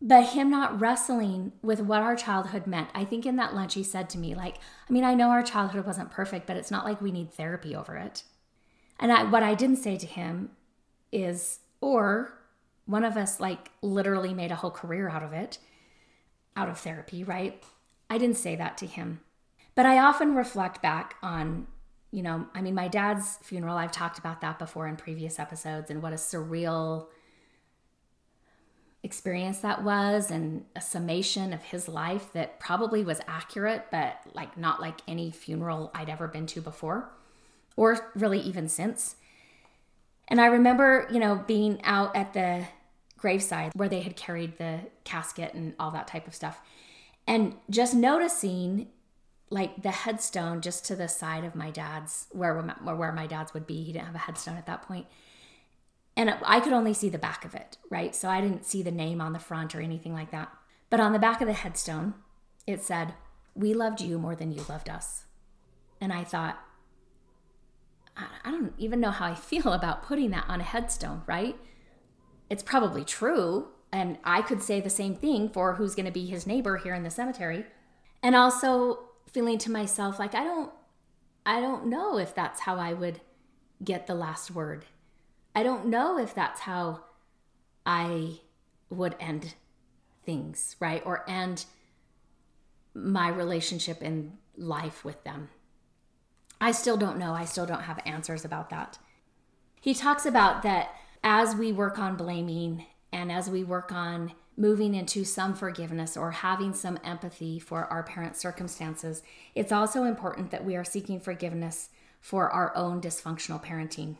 But him not wrestling with what our childhood meant. I think in that lunch he said to me, like, I mean, I know our childhood wasn't perfect, but it's not like we need therapy over it. And I, what I didn't say to him is, or one of us like literally made a whole career out of it, out of therapy, right? I didn't say that to him. But I often reflect back on you know, I mean, my dad's funeral, I've talked about that before in previous episodes and what a surreal experience that was and a summation of his life that probably was accurate, but like not like any funeral I'd ever been to before or really even since. And I remember, you know, being out at the graveside where they had carried the casket and all that type of stuff and just noticing like the headstone just to the side of my dad's where where my dad's would be. He didn't have a headstone at that point. And I could only see the back of it, right? So I didn't see the name on the front or anything like that. But on the back of the headstone, it said, "We loved you more than you loved us." And I thought I don't even know how I [laughs] feel about putting that on a headstone, right? It's probably true, and I could say the same thing for who's going to be his neighbor here in the cemetery. And also feeling to myself like I don't I don't know if that's how I would get the last word. I don't know if that's how I would end things, right? Or end my relationship in life with them. I still don't know. I still don't have answers about that. He talks about that as we work on blaming and as we work on moving into some forgiveness or having some empathy for our parents' circumstances, it's also important that we are seeking forgiveness for our own dysfunctional parenting.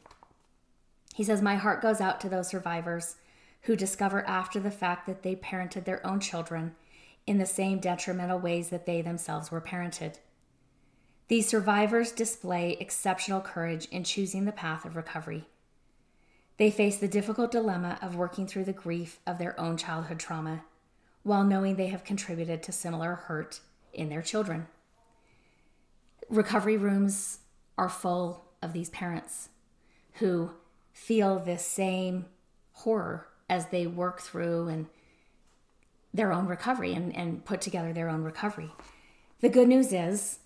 He says, My heart goes out to those survivors who discover after the fact that they parented their own children in the same detrimental ways that they themselves were parented. These survivors display exceptional courage in choosing the path of recovery. They face the difficult dilemma of working through the grief of their own childhood trauma while knowing they have contributed to similar hurt in their children. Recovery rooms are full of these parents who feel this same horror as they work through and their own recovery and, and put together their own recovery. The good news is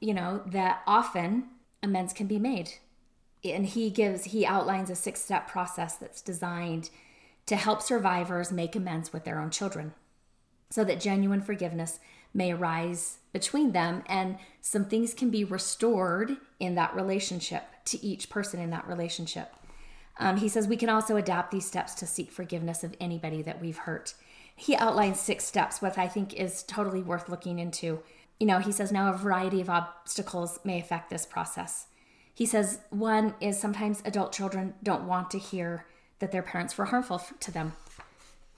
you know, that often amends can be made. And he gives, he outlines a six step process that's designed to help survivors make amends with their own children so that genuine forgiveness may arise between them and some things can be restored in that relationship to each person in that relationship. Um, he says we can also adapt these steps to seek forgiveness of anybody that we've hurt. He outlines six steps, which I think is totally worth looking into. You know, he says now a variety of obstacles may affect this process. He says one is sometimes adult children don't want to hear that their parents were harmful to them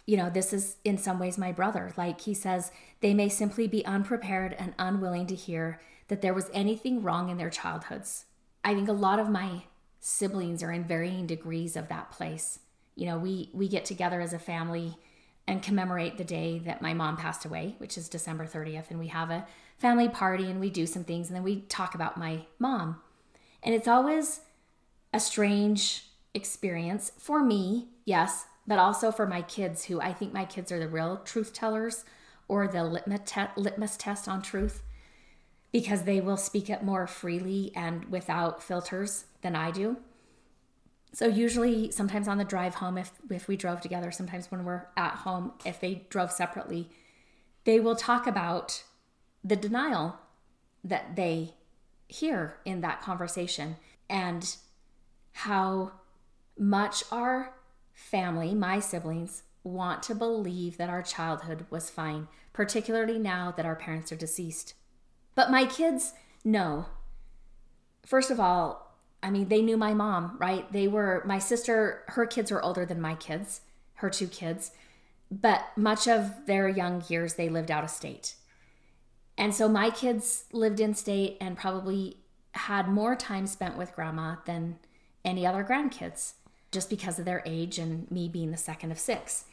you know, this is in some ways my brother. Like he says, they may simply be unprepared and unwilling to hear that there was anything wrong in their childhoods. I think a lot of my siblings are in varying degrees of that place. You know, we we get together as a family and commemorate the day that my mom passed away, which is December 30th, and we have a family party and we do some things and then we talk about my mom. And it's always a strange experience for me, yes, but also for my kids, who I think my kids are the real truth tellers or the litmus, test on truth because they will speak it more freely and without filters than I do. So usually sometimes on the drive home if if we drove together, sometimes when we're at home if they drove separately, they will talk about the denial that they hear in that conversation and how much our family, my siblings, want to believe that our childhood was fine, particularly now that our parents are deceased. But my kids know. First of all, I mean, they knew my mom, right? They were, my sister, her kids were older than my kids, her two kids, but much of their young years they lived out of state. And so my kids lived in state and probably had more time spent with grandma than any other grandkids just because of their age and me being the second of six.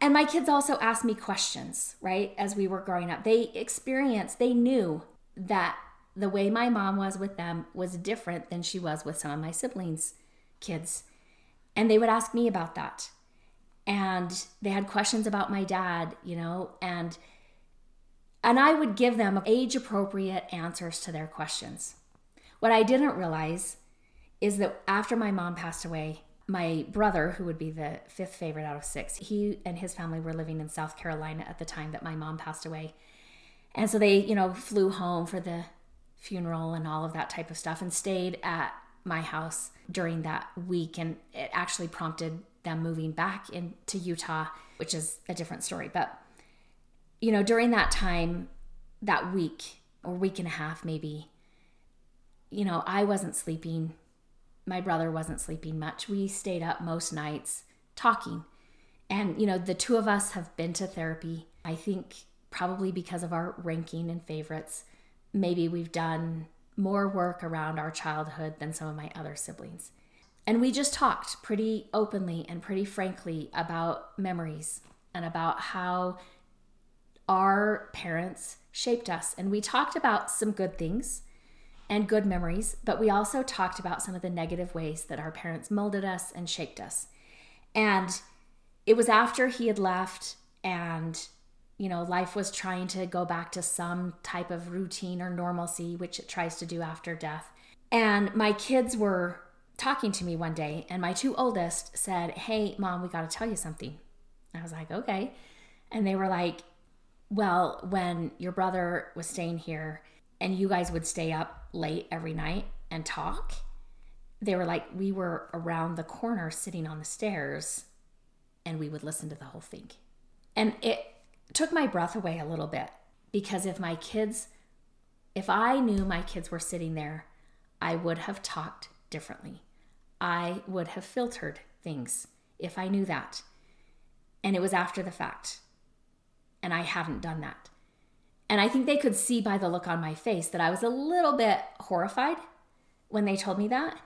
And my kids also asked me questions, right? As we were growing up, they experienced, they knew that the way my mom was with them was different than she was with some of my siblings' kids. And they would ask me about that. And they had questions about my dad, you know, and and I would give them age appropriate answers to their questions. What I didn't realize is that after my mom passed away, my brother, who would be the fifth favorite out of six, he and his family were living in South Carolina at the time that my mom passed away. And so they, you know, flew home for the funeral and all of that type of stuff and stayed at my house during that week. And it actually prompted them moving back into Utah, which is a different story. But, you know, during that time, that week or week and a half, maybe, you know, I wasn't sleeping my brother wasn't sleeping much. We stayed up most nights talking. And, you know, the two of us have been to therapy. I think probably because of our ranking and favorites, maybe we've done more work around our childhood than some of my other siblings. And we just talked pretty openly and pretty frankly about memories and about how our parents shaped us. And we talked about some good things and good memories, but we also talked about some of the negative ways that our parents molded us and shaped us. And it was after he had left and you know, life was trying to go back to some type of routine or normalcy, which it tries to do after death. And my kids were talking to me one day, and my two oldest said, Hey, mom, we got to tell you something. I was like, Okay. And they were like, Well, when your brother was staying here, and you guys would stay up late every night and talk. They were like, we were around the corner sitting on the stairs and we would listen to the whole thing. And it took my breath away a little bit because if my kids, if I knew my kids were sitting there, I would have talked differently. I would have filtered things if I knew that. And it was after the fact. And I haven't done that. And I think they could see by the look on my face that I was a little bit horrified when they told me that.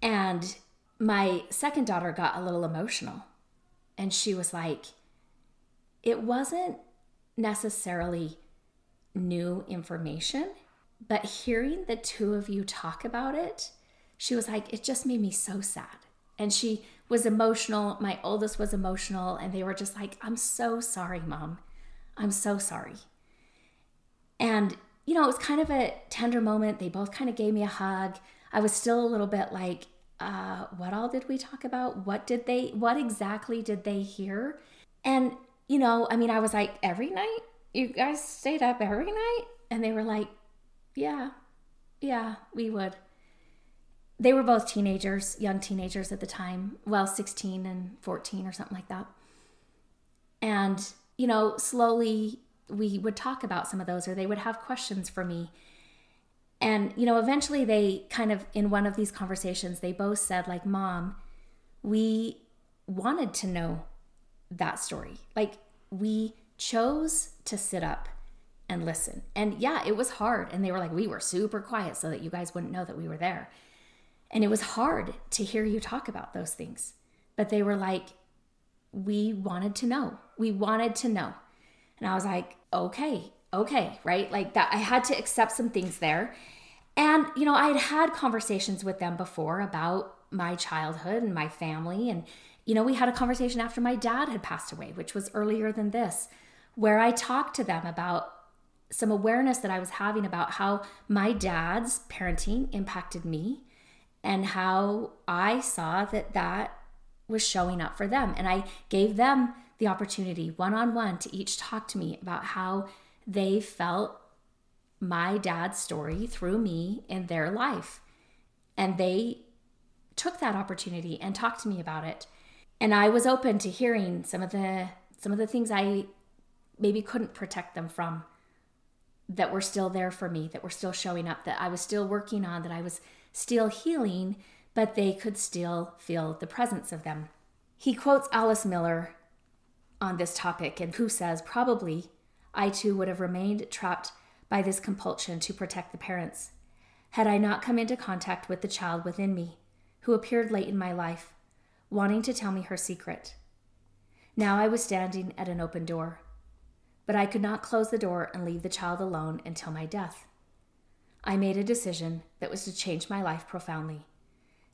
And my second daughter got a little emotional. And she was like, it wasn't necessarily new information, but hearing the two of you talk about it, she was like, it just made me so sad. And she was emotional. My oldest was emotional. And they were just like, I'm so sorry, mom. I'm so sorry. And, you know, it was kind of a tender moment. They both kind of gave me a hug. I was still a little bit like, uh, what all did we talk about? What did they, what exactly did they hear? And, you know, I mean, I was like, every night? You guys stayed up every night? And they were like, yeah, yeah, we would. They were both teenagers, young teenagers at the time, well, 16 and 14 or something like that. And, you know, slowly we would talk about some of those or they would have questions for me. And, you know, eventually they kind of, in one of these conversations, they both said, like, Mom, we wanted to know that story. Like, we chose to sit up and listen. And yeah, it was hard. And they were like, we were super quiet so that you guys wouldn't know that we were there. And it was hard to hear you talk about those things. But they were like, we wanted to know. We wanted to know. And I was like, okay, okay, right? Like that, I had to accept some things there. And, you know, I had had conversations with them before about my childhood and my family. And, you know, we had a conversation after my dad had passed away, which was earlier than this, where I talked to them about some awareness that I was having about how my dad's parenting impacted me and how I saw that that was showing up for them. And I gave them the opportunity one on one to each talk to me about how they felt my dad's story through me in their life. And they took that opportunity and talked to me about it. And I was open to hearing some of the some of the things I maybe couldn't protect them from that were still there for me, that were still showing up, that I was still working on, that I was still healing, but they could still feel the presence of them. He quotes Alice Miller on this topic, and who says, Probably I too would have remained trapped by this compulsion to protect the parents, had I not come into contact with the child within me, who appeared late in my life, wanting to tell me her secret. Now I was standing at an open door but I could not close the door and leave the child alone until my death. I made a decision that was to change my life profoundly,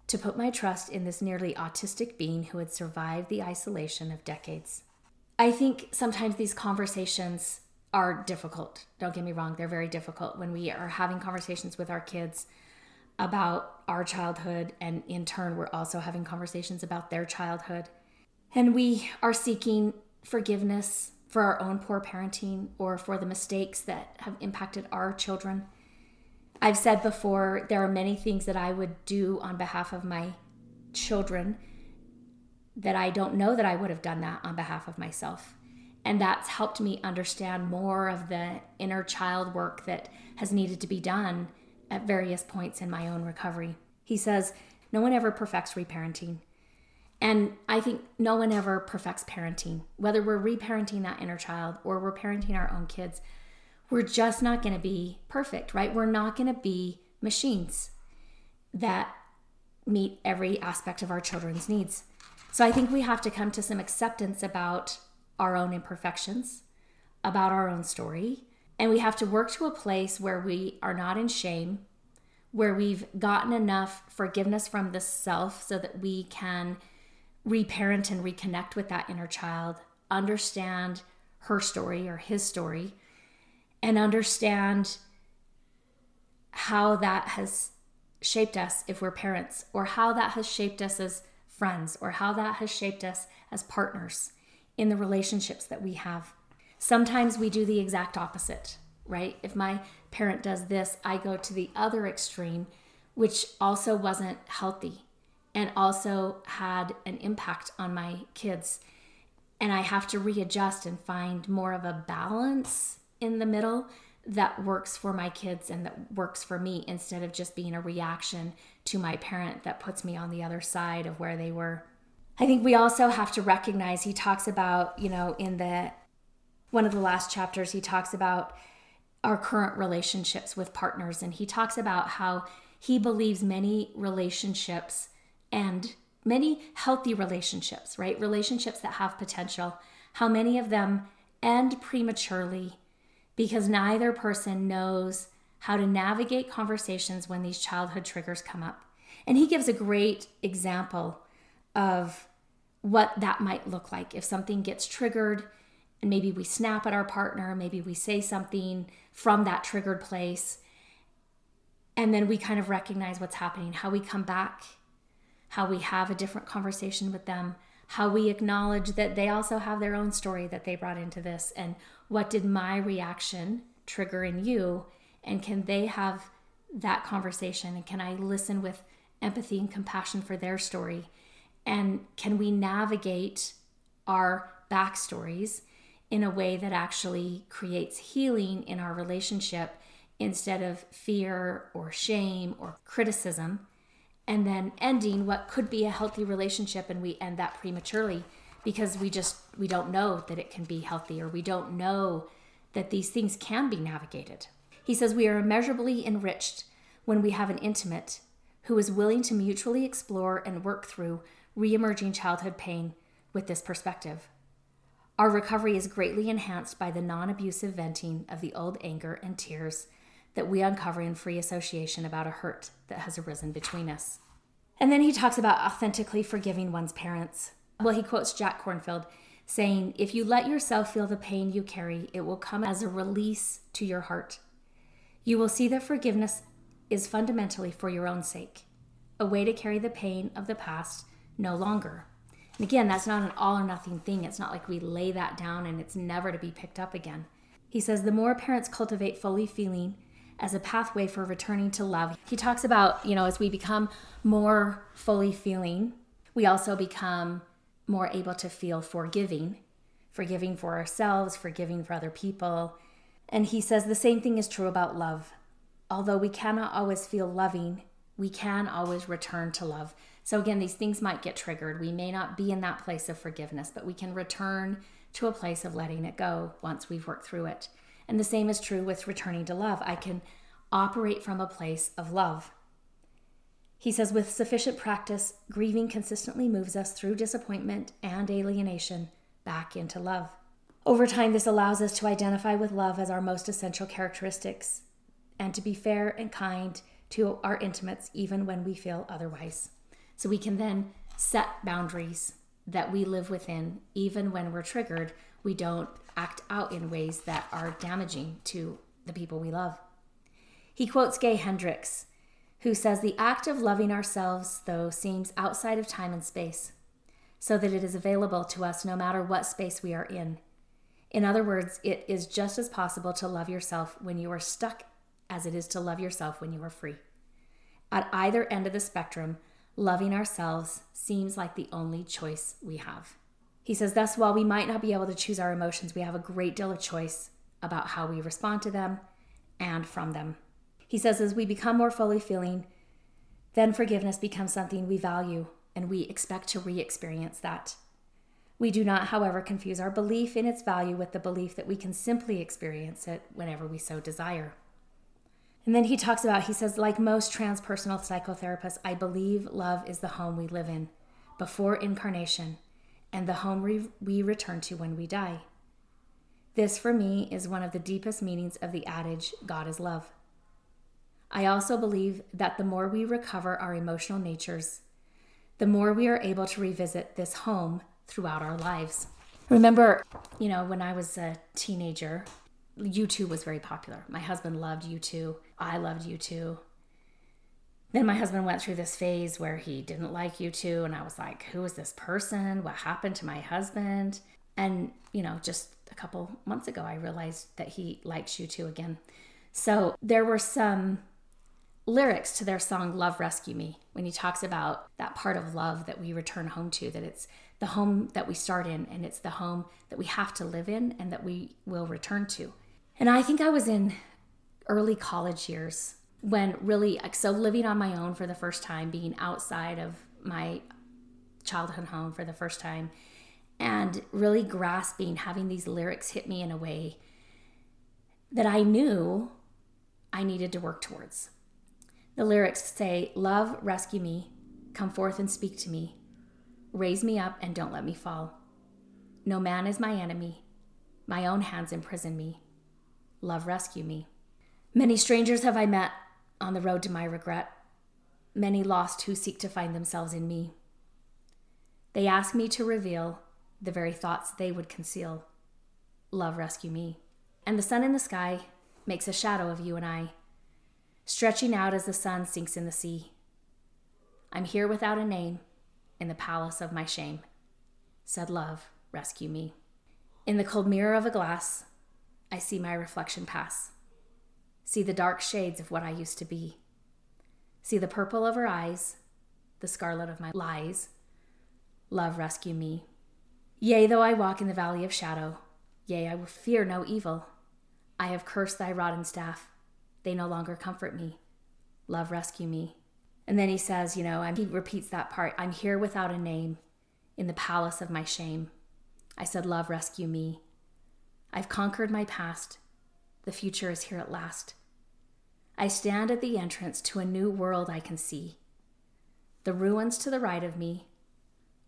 to put my trust in this nearly autistic being who had survived the isolation of decades. I think sometimes these conversations are difficult. Don't get me wrong, they're very difficult when we are having conversations with our kids about our childhood, and in turn, we're also having conversations about their childhood. And we are seeking forgiveness for our own poor parenting or for the mistakes that have impacted our children. I've said before, there are many things that I would do on behalf of my children that I don't know that I would have done that on behalf of myself. And that's helped me understand more of the inner child work that has needed to be done at various points in my own recovery. He says, No one ever perfects reparenting. And I think no one ever perfects parenting, whether we're reparenting that inner child or we're parenting our own kids. We're just not going to be perfect, right? We're not going to be machines that meet every aspect of our children's needs. So I think we have to come to some acceptance about our own imperfections, about our own story, and we have to work to a place where we are not in shame, where we've gotten enough forgiveness from the self so that we can reparent and reconnect with that inner child, understand her story or his story, and understand how that has shaped us if we're parents, or how that has shaped us as friends, or how that has shaped us as partners in the relationships that we have. Sometimes we do the exact opposite, right? If my parent does this, I go to the other extreme, which also wasn't healthy and also had an impact on my kids. And I have to readjust and find more of a balance in the middle that works for my kids and that works for me instead of just being a reaction to my parent that puts me on the other side of where they were. I think we also have to recognize he talks about, you know, in the one of the last chapters he talks about our current relationships with partners and he talks about how he believes many relationships and many healthy relationships, right? Relationships that have potential, how many of them end prematurely because neither person knows how to navigate conversations when these childhood triggers come up. And he gives a great example of what that might look like if something gets triggered and maybe we snap at our partner, maybe we say something from that triggered place. And then we kind of recognize what's happening, how we come back, how we have a different conversation with them, how we acknowledge that they also have their own story that they brought into this, and what did my reaction trigger in you, and can they have that conversation, and can I listen with empathy and compassion for their story, and can we navigate our backstories in a way that actually creates healing in our relationship instead of fear or shame or criticism? And then ending what could be a healthy relationship and we end that prematurely because we just we don't know that it can be healthy or we don't know that these things can be navigated he says we are immeasurably enriched when we have an intimate who is willing to mutually explore and work through re-emerging childhood pain with this perspective our recovery is greatly enhanced by the non-abusive venting of the old anger and tears that we uncover in free association about a hurt that has arisen between us. And then he talks about authentically forgiving one's parents. Well, he quotes Jack Kornfield saying, If you let yourself feel the pain you carry, it will come as a release to your heart. You will see that forgiveness is fundamentally for your own sake, a way to carry the pain of the past no longer. And again, that's not an all or nothing thing. It's not like we lay that down and it's never to be picked up again. He says the more parents cultivate fully feeling as a pathway for returning to love. He talks about, you know, as we become more fully feeling, we also become more able to feel forgiving, forgiving for ourselves, forgiving for other people. And he says the same thing is true about love. Although we cannot always feel loving, we can always return to love. So, again, these things might get triggered. We may not be in that place of forgiveness, but we can return to a place of letting it go once we've worked through it. And the same is true with returning to love. I can operate from a place of love. He says, with sufficient practice, grieving consistently moves us through disappointment and alienation back into love. Over time, this allows us to identify with love as our most essential characteristics and to be fair and kind to our intimates even when we feel otherwise. So we can then set boundaries that we live within even when we're triggered. We don't act out in ways that are damaging to the people we love. He quotes Gay Hendricks, who says, The act of loving ourselves, though, seems outside of time and space, so that it is available to us no matter what space we are in. In other words, it is just as possible to love yourself when you are stuck as it is to love yourself when you are free. At either end of the spectrum, loving ourselves seems like the only choice we have. He says, Thus, while we might not be able to choose our emotions, we have a great deal of choice about how we respond to them and from them. He says, as we become more fully feeling, then forgiveness becomes something we value and we expect to re experience that. We do not, however, confuse our belief in its value with the belief that we can simply experience it whenever we so desire. And then he talks about, he says, like most transpersonal psychotherapists, I believe love is the home we live in before incarnation and the home we, we return to when we die. This, for me, is one of the deepest meanings of the adage, God is love. I also believe that the more we recover our emotional natures, the more we are able to revisit this home throughout our lives. Remember, you know, when I was a teenager, U2 was very popular. My husband loved U2. I loved U2 then my husband went through this phase where he didn't like U2 and i was like who is this person what happened to my husband and you know just a couple months ago i realized that he likes U2 again so there were some lyrics to their song love rescue me when he talks about that part of love that we return home to that it's the home that we start in and it's the home that we have to live in and that we will return to and i think i was in early college years when really so living on my own for the first time being outside of my childhood home for the first time and really grasping having these lyrics hit me in a way that I knew I needed to work towards. The lyrics say, Love, rescue me, come forth and speak to me, raise me up and don't let me fall. No man is my enemy, my own hands imprison me. Love, rescue me. Many strangers have I met on the road to my regret, many lost who seek to find themselves in me. They ask me to reveal the very thoughts they would conceal. Love, rescue me. And the sun in the sky makes a shadow of you and I, stretching out as the sun sinks in the sea. I'm here without a name in the palace of my shame. Said love, rescue me. In the cold mirror of a glass, I see my reflection pass. See the dark shades of what I used to be. See the purple of her eyes, the scarlet of my lies. Love, rescue me. Yea, though I walk in the valley of shadow, yea, I will fear no evil. I have cursed thy rod and staff. They no longer comfort me. Love, rescue me. And then he says, you know, he repeats that part I'm here without a name in the palace of my shame. I said, Love, rescue me. I've conquered my past. The future is here at last. I stand at the entrance to a new world I can see. The ruins to the right of me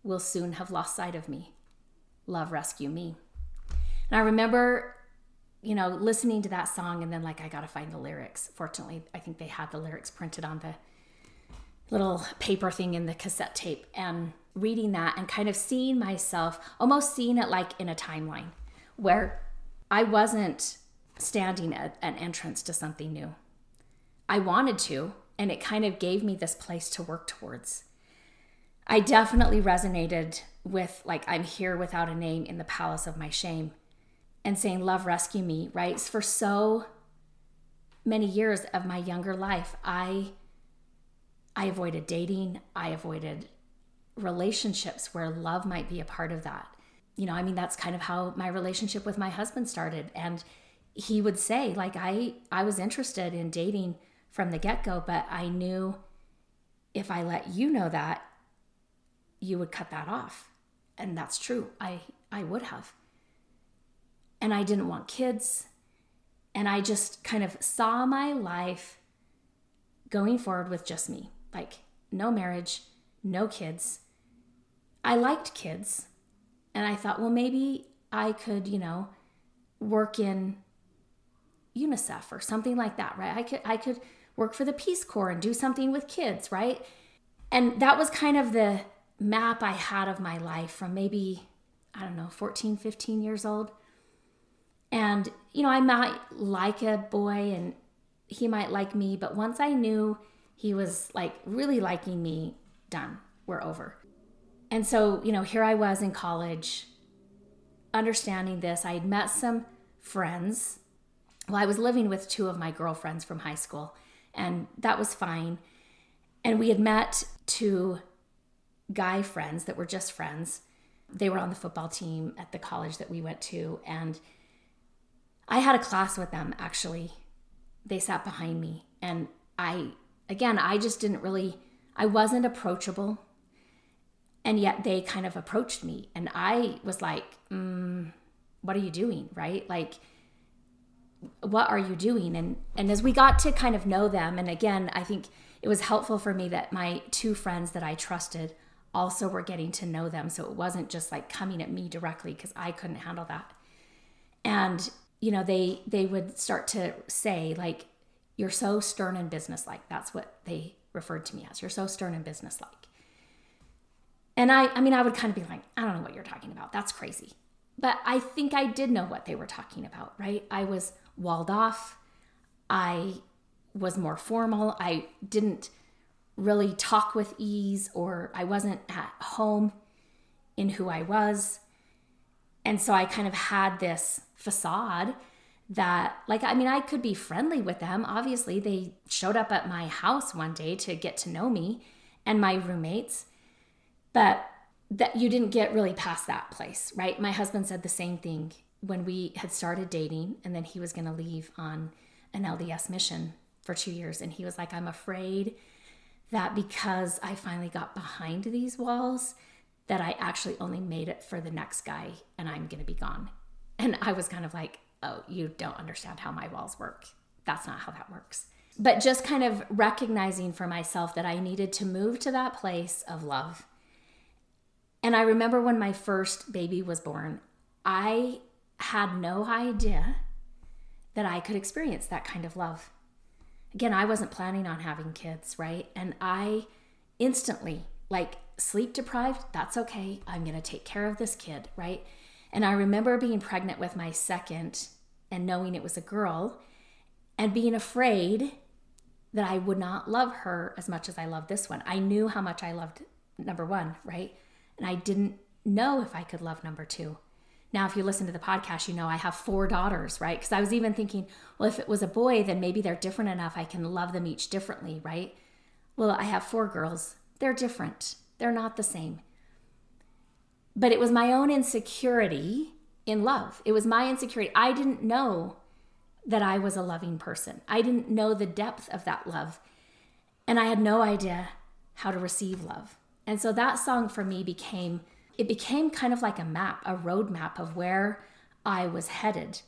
will soon have lost sight of me. Love, rescue me. And I remember, you know, listening to that song and then, like, I got to find the lyrics. Fortunately, I think they had the lyrics printed on the little paper thing in the cassette tape and reading that and kind of seeing myself, almost seeing it like in a timeline where I wasn't standing at an entrance to something new. I wanted to, and it kind of gave me this place to work towards. I definitely resonated with, like, I'm here without a name in the palace of my shame and saying, Love, rescue me, right? For so many years of my younger life, I I avoided dating. I avoided relationships where love might be a part of that. You know, I mean, that's kind of how my relationship with my husband started. And he would say, like, I, I was interested in dating from the get go, but I knew if I let you know that, you would cut that off. And that's true. I, I would have. And I didn't want kids. And I just kind of saw my life going forward with just me like no marriage, no kids. I liked kids. And I thought, well, maybe I could, you know, work in UNICEF or something like that, right? I could I could work for the Peace Corps and do something with kids, right? And that was kind of the map I had of my life from maybe I don't know, 14, 15 years old. And you know, I might like a boy and he might like me, but once I knew he was like really liking me, done, we're over. And so, you know, here I was in college, understanding this. I had met some friends. Well, I was living with two of my girlfriends from high school, and that was fine. And we had met two guy friends that were just friends. They were on the football team at the college that we went to. And I had a class with them actually. They sat behind me, and I again, I just didn't really, I wasn't approachable. And yet they kind of approached me. And I was like, mm, what are you doing? Right? Like, what are you doing? And, and as we got to kind of know them, and again, I think it was helpful for me that my two friends that I trusted also were getting to know them. So it wasn't just like coming at me directly because I couldn't handle that. And, you know, they, they would start to say, like, you're so stern and businesslike. That's what they referred to me as. You're so stern and businesslike. And I, I mean, I would kind of be like, I don't know what you're talking about. That's crazy. But I think I did know what they were talking about, right? I was walled off. I was more formal. I didn't really talk with ease, or I wasn't at home in who I was. And so I kind of had this facade that like i mean i could be friendly with them. Obviously they showed up at my house one day to get to know me and my roommates but that you didn't get really past that place right? My husband said the same thing when we had started dating and then he was going to leave on an lds mission for two years and he was like i'm afraid that because i finally got behind these walls that i actually only made it for the next guy and i'm going to be gone and i was kind of like oh, you don't understand how my walls work. That's not how that works. But just kind of recognizing for myself that I needed to move to that place of love. And I remember when my first baby was born, I had no idea that I could experience that kind of love. Again, I wasn't planning on having kids, right? And I instantly, like, sleep deprived, that's okay. I'm going to take care of this kid, right? And I remember being pregnant with my second and knowing it was a girl and being afraid that I would not love her as much as I loved this one. I knew how much I loved number one, right? And I didn't know if I could love number two. Now, if you listen to the podcast, you know I have four daughters, right? Because I was even thinking, well, if it was a boy, then maybe they're different enough. I can love them each differently, right? Well, I have four girls. They're different, they're not the same. But it was my own insecurity in love. It was my insecurity. I didn't know that I was a loving person, I didn't know the depth of that love. And I had no idea how to receive love. And so that song for me became it became kind of like a map, a roadmap of where I was headed.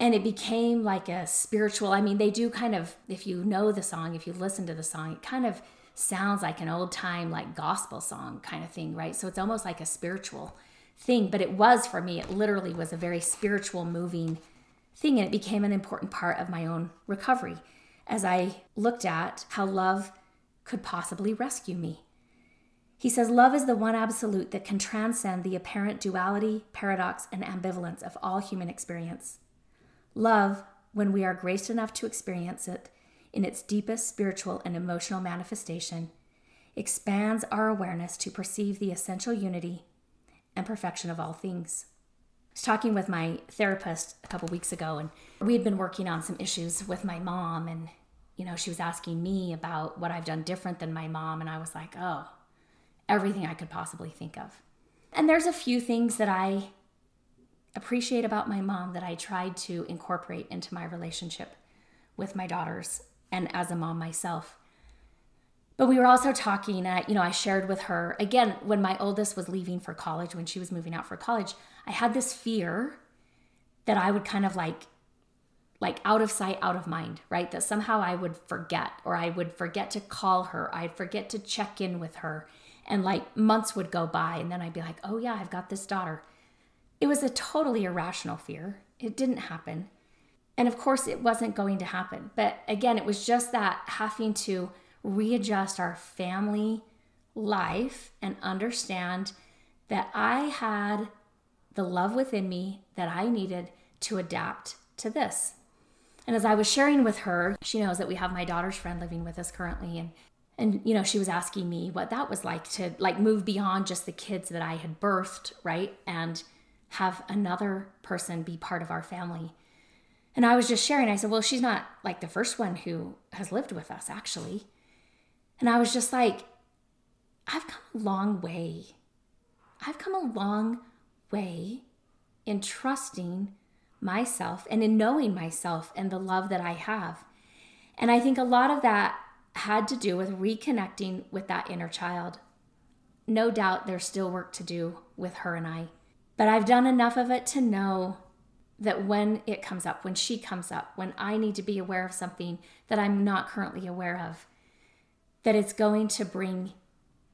And it became like a spiritual, I mean, they do kind of, if you know the song, if you listen to the song, it kind of sounds like an old time, like gospel song kind of thing, right? So it's almost like a spiritual thing. But it was for me, it literally was a very spiritual, moving thing. And it became an important part of my own recovery as I looked at how love could possibly rescue me. He says, Love is the one absolute that can transcend the apparent duality, paradox, and ambivalence of all human experience. Love, when we are graced enough to experience it in its deepest spiritual and emotional manifestation, expands our awareness to perceive the essential unity and perfection of all things. I was talking with my therapist a couple weeks ago, and we had been working on some issues with my mom, and you know, she was asking me about what I've done different than my mom, and I was like, oh, everything I could possibly think of. And there's a few things that I appreciate about my mom that I tried to incorporate into my relationship with my daughters and as a mom myself. But we were also talking, you know, I shared with her again when my oldest was leaving for college, when she was moving out for college, I had this fear that I would kind of like like out of sight, out of mind, right? That somehow I would forget or I would forget to call her, I'd forget to check in with her and like months would go by and then I'd be like, "Oh yeah, I've got this daughter." It was a totally irrational fear. It didn't happen. And of course, it wasn't going to happen. But again, it was just that having to readjust our family life and understand that I had the love within me that I needed to adapt to this. And as I was sharing with her, she knows that we have my daughter's friend living with us currently. And and you know she was asking me what that was like to like move beyond just the kids that i had birthed right and have another person be part of our family and i was just sharing i said well she's not like the first one who has lived with us actually. And i was just like i've come a long way. I've come a long way in trusting myself and in knowing myself and the love that i have. And i think a lot of that had to do with reconnecting with that inner child. No doubt there's still work to do with her and I, but I've done enough of it to know that when it comes up, when she comes up, when I need to be aware of something that I'm not currently aware of, that it's going to bring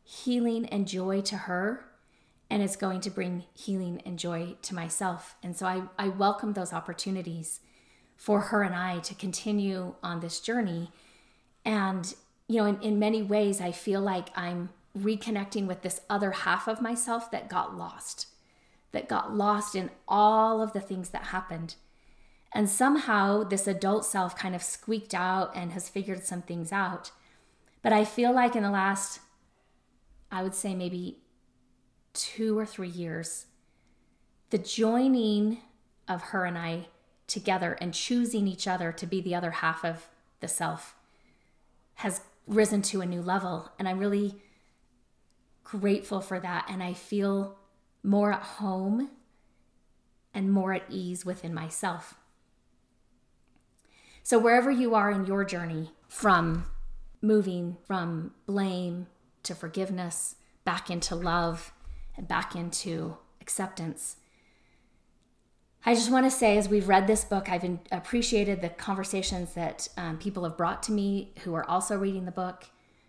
healing and joy to her and it's going to bring healing and joy to myself. And so I, I welcome those opportunities for her and I to continue on this journey and, you know, in, in many ways, I feel like I'm reconnecting with this other half of myself that got lost, that got lost in all of the things that happened. And somehow this adult self kind of squeaked out and has figured some things out. But I feel like in the last, I would say maybe two or three years, the joining of her and I together and choosing each other to be the other half of the self has risen to a new level. And I'm really grateful for that. And I feel more at home and more at ease within myself. So, wherever you are in your journey from moving from blame to forgiveness, back into love, and back into acceptance, I just want to say, as we've read this book, I've appreciated the conversations that um, people have brought to me who are also reading the book,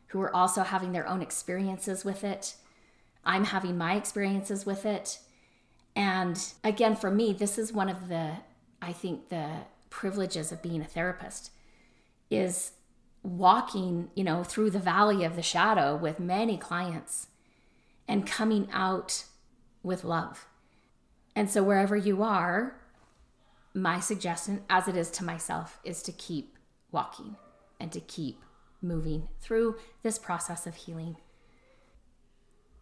who are also having their own experiences with it. I'm having my experiences with it. And again, for me, this is one of the, I think, the privileges of being a therapist is walking, you know, through the valley of the shadow with many clients and coming out with love And so, wherever you are, my suggestion, as it is to myself, is to keep walking and to keep moving through this process of healing.